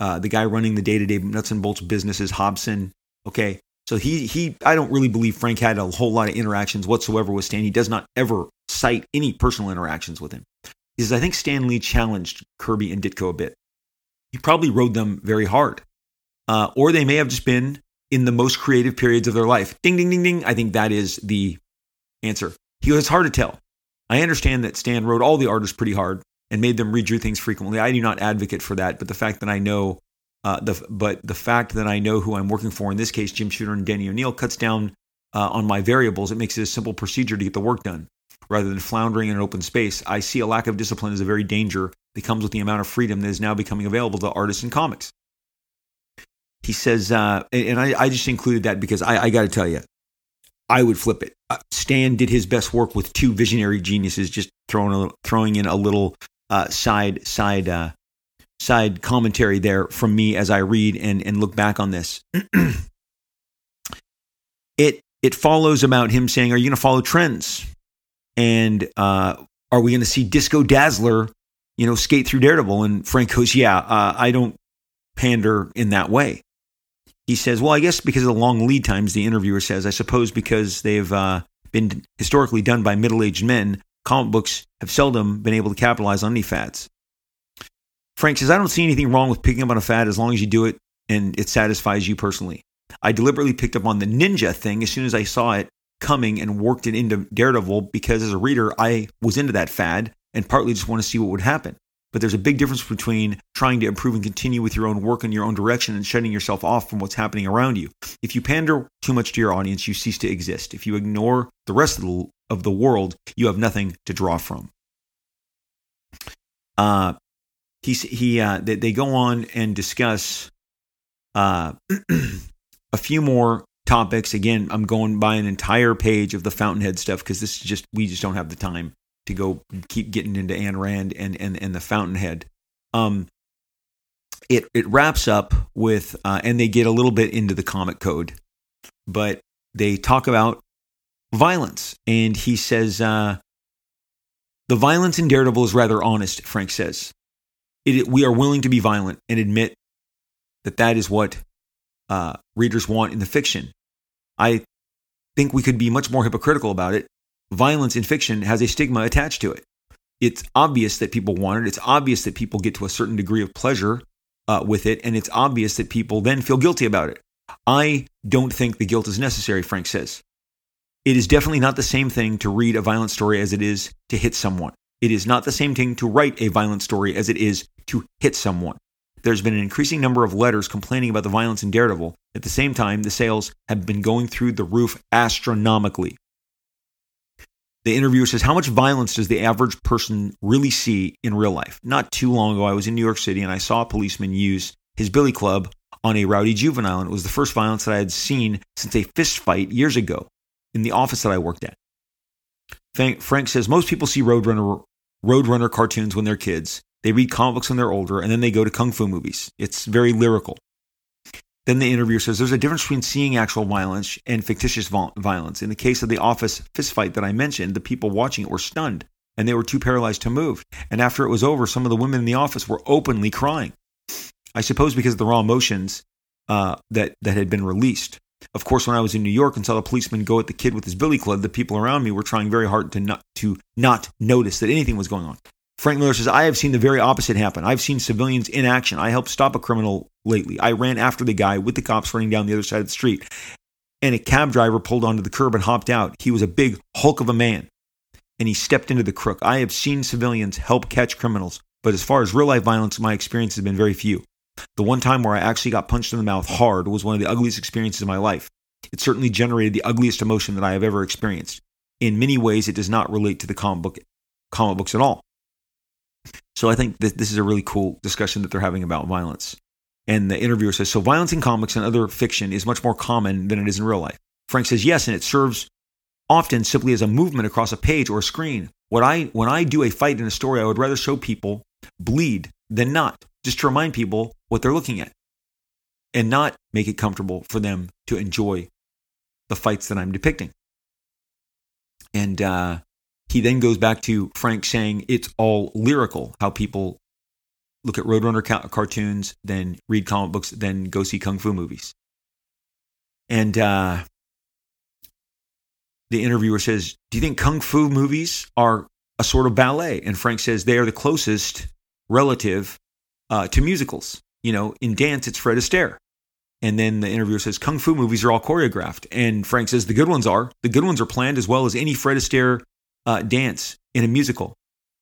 uh, the guy running the day-to-day nuts and bolts businesses, Hobson. Okay, so he he I don't really believe Frank had a whole lot of interactions whatsoever with Stan. He does not ever cite any personal interactions with him. He says I think Stan Lee challenged Kirby and Ditko a bit. He probably rode them very hard, uh, or they may have just been in the most creative periods of their life. Ding ding ding ding. I think that is the answer. He it's hard to tell. I understand that Stan wrote all the artists pretty hard and made them redo things frequently. I do not advocate for that, but the fact that I know uh, the but the fact that I know who I'm working for in this case, Jim Shooter and Denny O'Neil, cuts down uh, on my variables. It makes it a simple procedure to get the work done rather than floundering in an open space. I see a lack of discipline as a very danger that comes with the amount of freedom that is now becoming available to artists and comics. He says, uh, and I, I, just included that because I, I got to tell you, I would flip it. Uh, Stan did his best work with two visionary geniuses, just throwing a, throwing in a little uh, side side uh, side commentary there from me as I read and, and look back on this. it it follows about him saying, "Are you going to follow trends?" And uh, are we going to see Disco Dazzler, you know, skate through Daredevil? And Frank goes, "Yeah, uh, I don't pander in that way." He says, "Well, I guess because of the long lead times." The interviewer says, "I suppose because they've uh, been historically done by middle-aged men, comic books have seldom been able to capitalize on any fads." Frank says, I don't see anything wrong with picking up on a fad as long as you do it and it satisfies you personally. I deliberately picked up on the ninja thing as soon as I saw it coming and worked it into Daredevil because as a reader, I was into that fad and partly just want to see what would happen. But there's a big difference between trying to improve and continue with your own work in your own direction and shutting yourself off from what's happening around you. If you pander too much to your audience, you cease to exist. If you ignore the rest of the, of the world, you have nothing to draw from. Uh, he he uh, they, they go on and discuss uh, a few more topics. Again, I'm going by an entire page of the Fountainhead stuff because this is just we just don't have the time to go keep getting into Ayn Rand and and and the Fountainhead. Um, it it wraps up with uh, and they get a little bit into the comic code, but they talk about violence and he says uh, the violence in Daredevil is rather honest. Frank says it, we are willing to be violent and admit that that is what uh, readers want in the fiction. I think we could be much more hypocritical about it. Violence in fiction has a stigma attached to it. It's obvious that people want it. It's obvious that people get to a certain degree of pleasure uh, with it, and it's obvious that people then feel guilty about it. I don't think the guilt is necessary, Frank says. It is definitely not the same thing to read a violent story as it is to hit someone. It is not the same thing to write a violent story as it is to hit someone. There's been an increasing number of letters complaining about the violence in Daredevil. At the same time, the sales have been going through the roof astronomically. The interviewer says, How much violence does the average person really see in real life? Not too long ago, I was in New York City and I saw a policeman use his billy club on a rowdy juvenile, and it was the first violence that I had seen since a fist fight years ago in the office that I worked at. Frank says, Most people see Roadrunner, Roadrunner cartoons when they're kids. They read comic books when they're older, and then they go to kung fu movies. It's very lyrical. Then the interviewer says there's a difference between seeing actual violence and fictitious violence. In the case of the office fistfight that I mentioned, the people watching it were stunned and they were too paralyzed to move. And after it was over, some of the women in the office were openly crying. I suppose because of the raw emotions uh, that that had been released. Of course, when I was in New York and saw the policeman go at the kid with his billy club, the people around me were trying very hard to not to not notice that anything was going on. Frank Miller says, I have seen the very opposite happen. I've seen civilians in action. I helped stop a criminal lately. I ran after the guy with the cops running down the other side of the street. And a cab driver pulled onto the curb and hopped out. He was a big hulk of a man. And he stepped into the crook. I have seen civilians help catch criminals. But as far as real life violence, my experience has been very few. The one time where I actually got punched in the mouth hard was one of the ugliest experiences of my life. It certainly generated the ugliest emotion that I have ever experienced. In many ways, it does not relate to the comic book, comic books at all. So I think that this is a really cool discussion that they're having about violence. And the interviewer says, So violence in comics and other fiction is much more common than it is in real life. Frank says, Yes, and it serves often simply as a movement across a page or a screen. What I when I do a fight in a story, I would rather show people bleed than not, just to remind people what they're looking at. And not make it comfortable for them to enjoy the fights that I'm depicting. And uh, he then goes back to Frank saying it's all lyrical, how people look at Roadrunner ca- cartoons, then read comic books, then go see kung fu movies. And uh, the interviewer says, Do you think kung fu movies are a sort of ballet? And Frank says they are the closest relative uh, to musicals. You know, in dance, it's Fred Astaire. And then the interviewer says, Kung fu movies are all choreographed. And Frank says, The good ones are. The good ones are planned as well as any Fred Astaire uh, dance in a musical.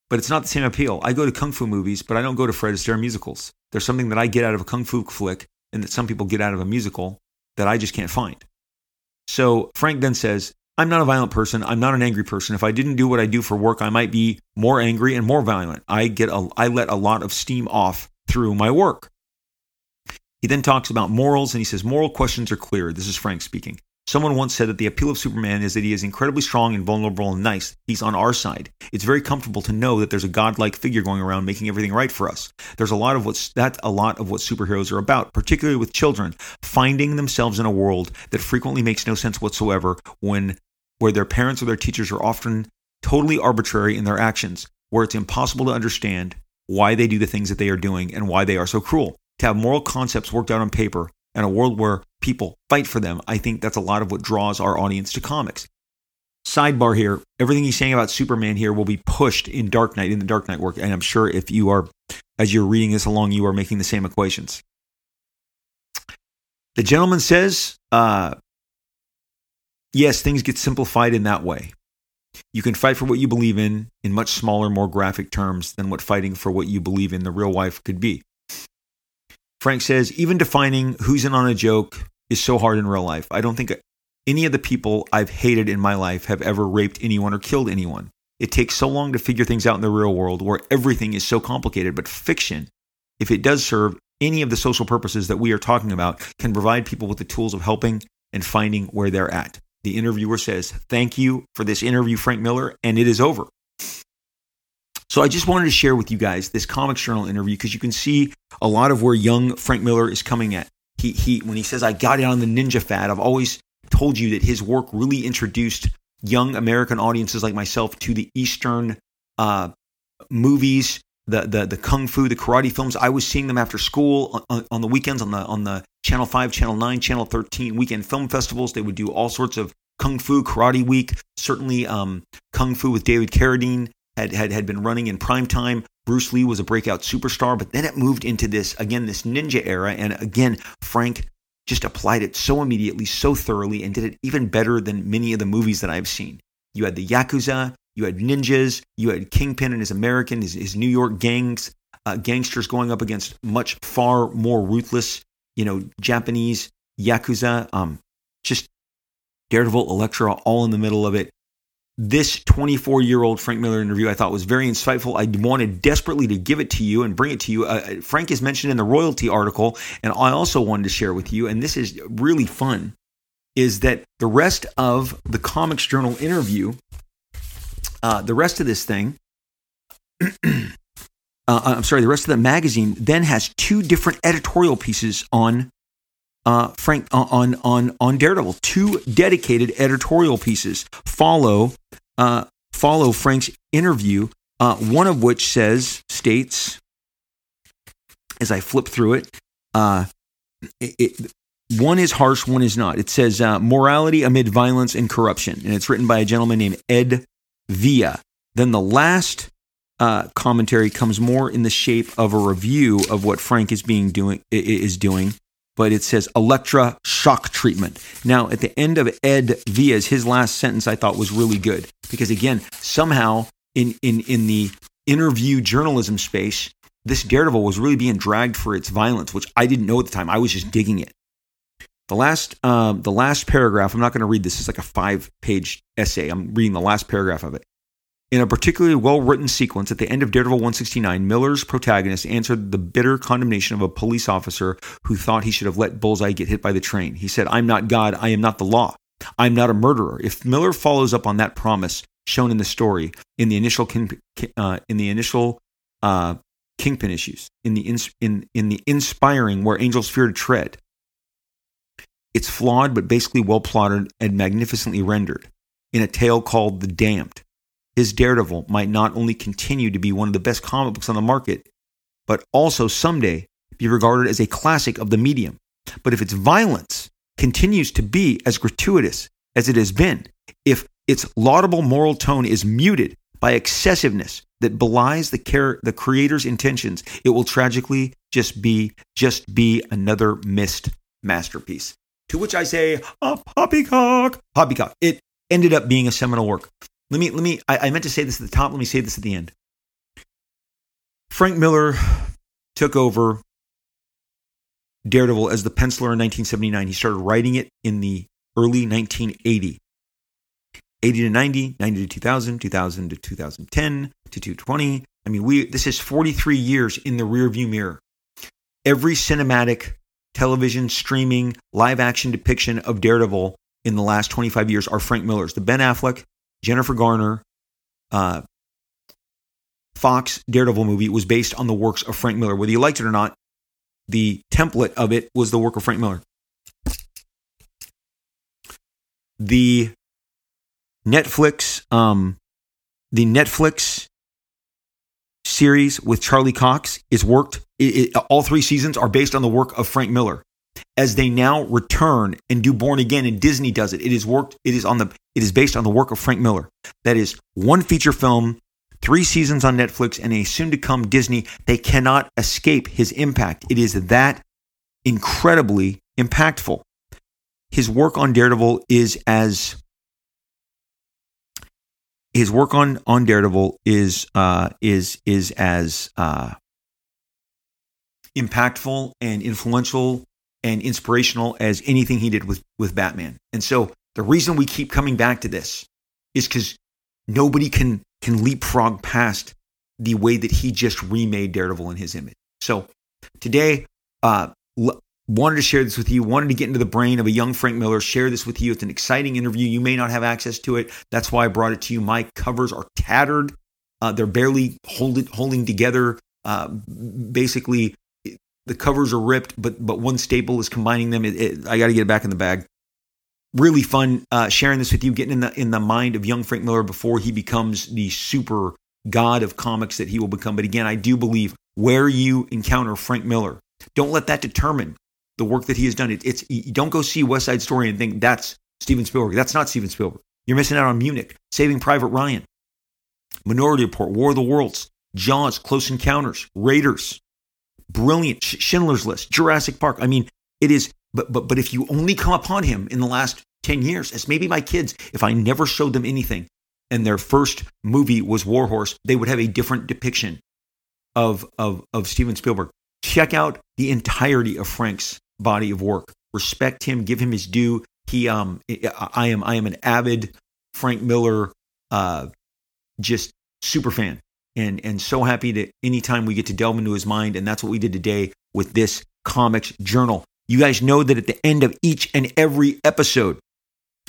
But it's not the same appeal. I go to Kung fu movies, but I don't go to Fred Astaire musicals. There's something that I get out of a Kung fu flick and that some people get out of a musical that I just can't find. So Frank then says, I'm not a violent person. I'm not an angry person. If I didn't do what I do for work, I might be more angry and more violent. I get a, I let a lot of steam off through my work. He then talks about morals and he says moral questions are clear. This is Frank speaking. Someone once said that the appeal of Superman is that he is incredibly strong and vulnerable and nice. He's on our side. It's very comfortable to know that there's a godlike figure going around making everything right for us. There's a lot of what's that's a lot of what superheroes are about, particularly with children, finding themselves in a world that frequently makes no sense whatsoever when where their parents or their teachers are often totally arbitrary in their actions, where it's impossible to understand why they do the things that they are doing and why they are so cruel. To have moral concepts worked out on paper and a world where people fight for them, I think that's a lot of what draws our audience to comics. Sidebar here, everything he's saying about Superman here will be pushed in Dark Knight, in the Dark Knight work. And I'm sure if you are, as you're reading this along, you are making the same equations. The gentleman says, uh, yes, things get simplified in that way. You can fight for what you believe in in much smaller, more graphic terms than what fighting for what you believe in the real life could be. Frank says, even defining who's in on a joke is so hard in real life. I don't think any of the people I've hated in my life have ever raped anyone or killed anyone. It takes so long to figure things out in the real world where everything is so complicated, but fiction, if it does serve any of the social purposes that we are talking about, can provide people with the tools of helping and finding where they're at. The interviewer says, Thank you for this interview, Frank Miller, and it is over. So I just wanted to share with you guys this Comics Journal interview because you can see a lot of where young Frank Miller is coming at. He, he when he says I got in on the ninja fad, I've always told you that his work really introduced young American audiences like myself to the Eastern uh, movies, the, the the kung fu, the karate films. I was seeing them after school on, on, the weekends on the on the Channel Five, Channel Nine, Channel Thirteen weekend film festivals. They would do all sorts of kung fu, karate week. Certainly, um, kung fu with David Carradine had, had had been running in prime time. Bruce Lee was a breakout superstar, but then it moved into this again this ninja era, and again Frank just applied it so immediately, so thoroughly, and did it even better than many of the movies that I've seen. You had the Yakuza, you had ninjas. You had Kingpin and his American, his, his New York gangs, uh, gangsters going up against much far more ruthless, you know, Japanese Yakuza. Um, just Daredevil, Elektra, all in the middle of it. This 24 year old Frank Miller interview I thought was very insightful. I wanted desperately to give it to you and bring it to you. Uh, uh, Frank is mentioned in the royalty article, and I also wanted to share with you, and this is really fun, is that the rest of the Comics Journal interview uh, the rest of this thing, uh, I'm sorry, the rest of the magazine then has two different editorial pieces on uh, Frank uh, on on on Daredevil. Two dedicated editorial pieces follow uh, follow Frank's interview. Uh, one of which says states, as I flip through it, uh, it, it one is harsh, one is not. It says uh, morality amid violence and corruption, and it's written by a gentleman named Ed Via. Then the last uh, commentary comes more in the shape of a review of what Frank is being doing is doing, but it says Elektra shock treatment. Now, at the end of Ed Via's his last sentence, I thought was really good because again, somehow in in in the interview journalism space, this Daredevil was really being dragged for its violence, which I didn't know at the time. I was just digging it. The last, um, the last paragraph. I'm not going to read this. It's like a five-page essay. I'm reading the last paragraph of it. In a particularly well written sequence at the end of Daredevil 169, Miller's protagonist answered the bitter condemnation of a police officer who thought he should have let Bullseye get hit by the train. He said, I'm not God, I am not the law. I'm not a murderer. If Miller follows up on that promise shown in the story in the initial king, uh, in the initial uh, kingpin issues, in the in in the inspiring where angels fear to tread, it's flawed but basically well plotted and magnificently rendered in a tale called The Damned. His Daredevil might not only continue to be one of the best comic books on the market, but also someday be regarded as a classic of the medium. But if its violence continues to be as gratuitous as it has been, if its laudable moral tone is muted by excessiveness that belies the, care, the creator's intentions, it will tragically just be just be another missed masterpiece. To which I say, a poppycock, poppycock. It ended up being a seminal work. Let me, let me, I, I meant to say this at the top. Let me say this at the end. Frank Miller took over Daredevil as the penciler in 1979. He started writing it in the early 1980. 80 to 90, 90 to 2000, 2000 to 2010 to 220. I mean, we this is 43 years in the rearview mirror. Every cinematic, television, streaming, live action depiction of Daredevil in the last 25 years are Frank Miller's. The Ben Affleck, Jennifer Garner, uh, Fox Daredevil movie was based on the works of Frank Miller. Whether you liked it or not, the template of it was the work of Frank Miller. The Netflix, um, the Netflix series with Charlie Cox is worked. It, it, all three seasons are based on the work of Frank Miller as they now return and do Born Again, and Disney does it. It is worked. It is on the. It is based on the work of Frank Miller. That is one feature film, three seasons on Netflix, and a soon-to-come Disney. They cannot escape his impact. It is that incredibly impactful. His work on Daredevil is as his work on on Daredevil is uh, is is as uh, impactful and influential and inspirational as anything he did with, with Batman. And so the reason we keep coming back to this is because nobody can can leapfrog past the way that he just remade Daredevil in his image. So today, uh, l- wanted to share this with you. Wanted to get into the brain of a young Frank Miller. Share this with you. It's an exciting interview. You may not have access to it. That's why I brought it to you. My covers are tattered. Uh, they're barely holding holding together. Uh, basically, the covers are ripped, but but one staple is combining them. It, it, I got to get it back in the bag. Really fun uh, sharing this with you, getting in the in the mind of young Frank Miller before he becomes the super god of comics that he will become. But again, I do believe where you encounter Frank Miller, don't let that determine the work that he has done. It, it's don't go see West Side Story and think that's Steven Spielberg. That's not Steven Spielberg. You're missing out on Munich, Saving Private Ryan, Minority Report, War of the Worlds, Jaws, Close Encounters, Raiders, brilliant Schindler's List, Jurassic Park. I mean, it is. But but but if you only come upon him in the last ten years, as maybe my kids, if I never showed them anything, and their first movie was Warhorse, they would have a different depiction of of of Steven Spielberg. Check out the entirety of Frank's body of work. Respect him, give him his due. He um I am I am an avid Frank Miller uh just super fan and and so happy that anytime we get to delve into his mind and that's what we did today with this comics journal. You guys know that at the end of each and every episode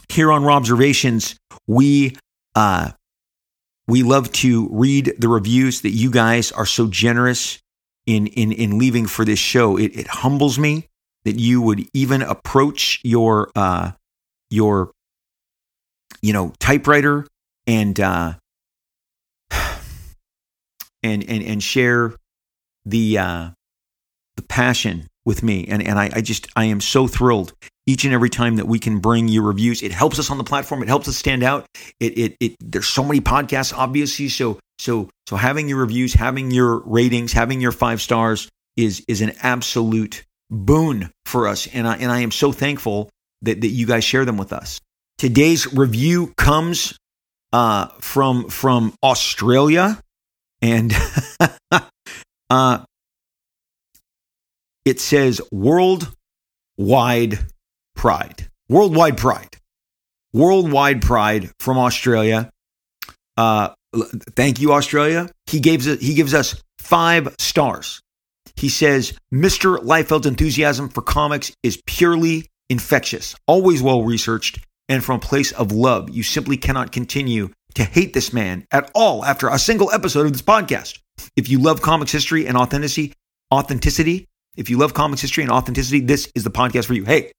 here on Robservations we uh we love to read the reviews that you guys are so generous in in in leaving for this show. It, it humbles me that you would even approach your uh your you know typewriter and uh and and and share the uh, the passion with me. And and I, I just I am so thrilled each and every time that we can bring your reviews. It helps us on the platform. It helps us stand out. It it, it there's so many podcasts, obviously. So so so having your reviews, having your ratings, having your five stars is is an absolute boon for us. And I and I am so thankful that that you guys share them with us. Today's review comes uh, from from Australia and uh, it says worldwide pride. Worldwide pride. Worldwide pride from Australia. Uh, thank you, Australia. He gives it, he gives us five stars. He says, Mr. Liefeld's enthusiasm for comics is purely infectious, always well researched, and from a place of love. You simply cannot continue to hate this man at all after a single episode of this podcast. If you love comics history and authenticity, authenticity, if you love comics history and authenticity, this is the podcast for you. Hey,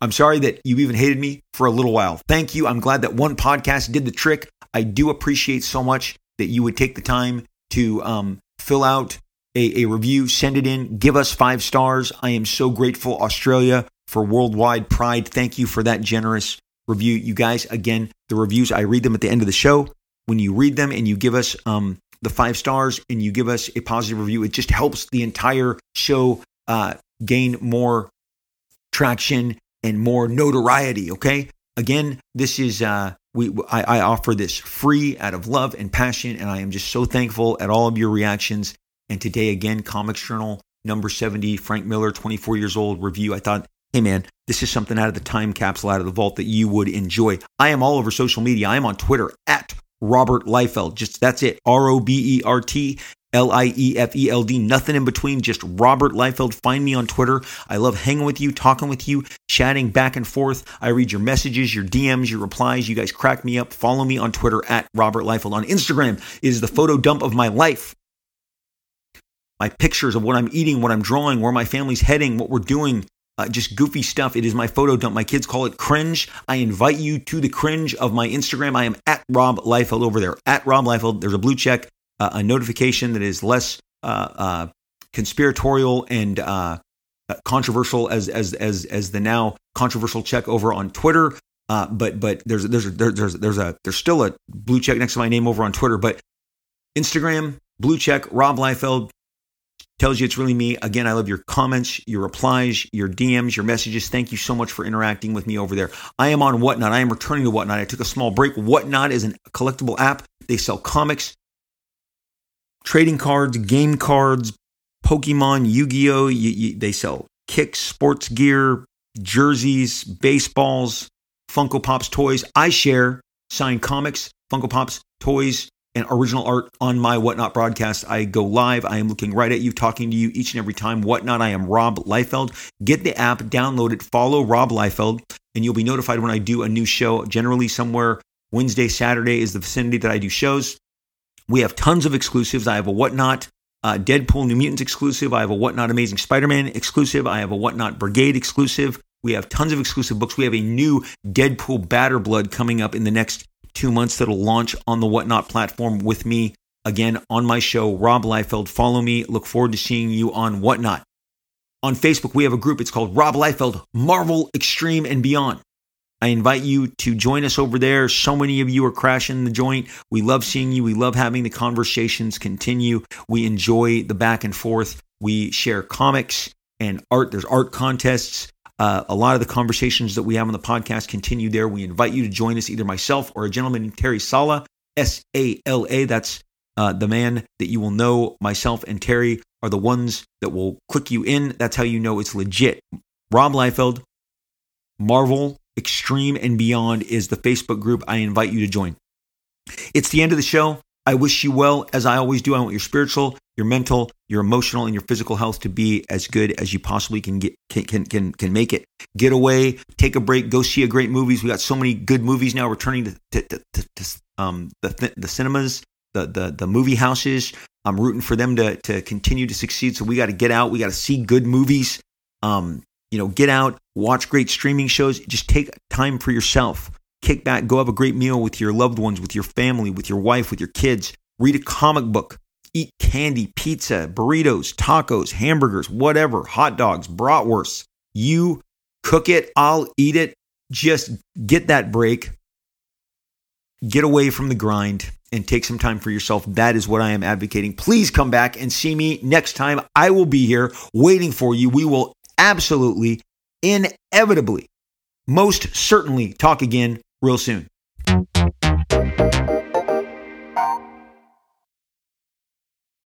I'm sorry that you even hated me for a little while. Thank you. I'm glad that one podcast did the trick. I do appreciate so much that you would take the time to um, fill out a, a review, send it in, give us five stars. I am so grateful, Australia, for worldwide pride. Thank you for that generous review. You guys, again, the reviews, I read them at the end of the show. When you read them and you give us um, the five stars and you give us a positive review, it just helps the entire show uh, gain more traction and more notoriety. Okay. Again, this is uh, we I, I offer this free out of love and passion, and I am just so thankful at all of your reactions. And today, again, Comics Journal number 70, Frank Miller, 24 years old review. I thought, hey man, this is something out of the time capsule, out of the vault that you would enjoy. I am all over social media. I am on Twitter at Robert Liefeld. Just that's it. R O B E R T L I E F E L D, nothing in between, just Robert Liefeld. Find me on Twitter. I love hanging with you, talking with you, chatting back and forth. I read your messages, your DMs, your replies. You guys crack me up. Follow me on Twitter at Robert Liefeld. On Instagram is the photo dump of my life. My pictures of what I'm eating, what I'm drawing, where my family's heading, what we're doing, uh, just goofy stuff. It is my photo dump. My kids call it cringe. I invite you to the cringe of my Instagram. I am at Rob Liefeld over there. At Rob Liefeld. There's a blue check uh, a notification that is less uh, uh conspiratorial and uh, uh, controversial as as as as the now controversial check over on Twitter. but but there's there's there's there's a there's still a blue check next to my name over on Twitter. But Instagram blue check Rob Liefeld tells you it's really me. Again, I love your comments, your replies, your DMs, your messages. Thank you so much for interacting with me over there. I am on Whatnot. I am returning to Whatnot. I took a small break. Whatnot is a collectible app. They sell comics, trading cards, game cards, Pokemon, Yu Gi Oh! they sell kicks, sports gear, jerseys, baseballs, Funko Pops, toys. I share signed comics, Funko Pops, toys, and original art on my Whatnot broadcast. I go live. I am looking right at you, talking to you each and every time. Whatnot, I am Rob Liefeld. Get the app, download it, follow Rob Liefeld, and you'll be notified when I do a new show. Generally, somewhere Wednesday, Saturday is the vicinity that I do shows. We have tons of exclusives. I have a Whatnot uh, Deadpool New Mutants exclusive. I have a Whatnot Amazing Spider Man exclusive. I have a Whatnot Brigade exclusive. We have tons of exclusive books. We have a new Deadpool Badder Blood coming up in the next two months that'll launch on the Whatnot platform with me again on my show, Rob Liefeld. Follow me. Look forward to seeing you on Whatnot. On Facebook, we have a group. It's called Rob Liefeld Marvel Extreme and Beyond. I invite you to join us over there. So many of you are crashing the joint. We love seeing you. We love having the conversations continue. We enjoy the back and forth. We share comics and art. There's art contests. Uh, a lot of the conversations that we have on the podcast continue there. We invite you to join us, either myself or a gentleman named Terry Sala, S A L A. That's uh, the man that you will know. Myself and Terry are the ones that will click you in. That's how you know it's legit. Rob Liefeld, Marvel Extreme and Beyond is the Facebook group. I invite you to join. It's the end of the show. I wish you well, as I always do. I want your spiritual, your mental, your emotional, and your physical health to be as good as you possibly can get can can can, can make it. Get away, take a break, go see a great movies. We got so many good movies now returning to, to, to, to um, the the cinemas, the the the movie houses. I'm rooting for them to to continue to succeed. So we got to get out. We got to see good movies. Um, you know, get out, watch great streaming shows. Just take time for yourself. Kick back, go have a great meal with your loved ones, with your family, with your wife, with your kids. Read a comic book. Eat candy, pizza, burritos, tacos, hamburgers, whatever, hot dogs, bratwurst. You cook it, I'll eat it. Just get that break. Get away from the grind and take some time for yourself. That is what I am advocating. Please come back and see me next time. I will be here waiting for you. We will absolutely, inevitably, most certainly talk again real soon.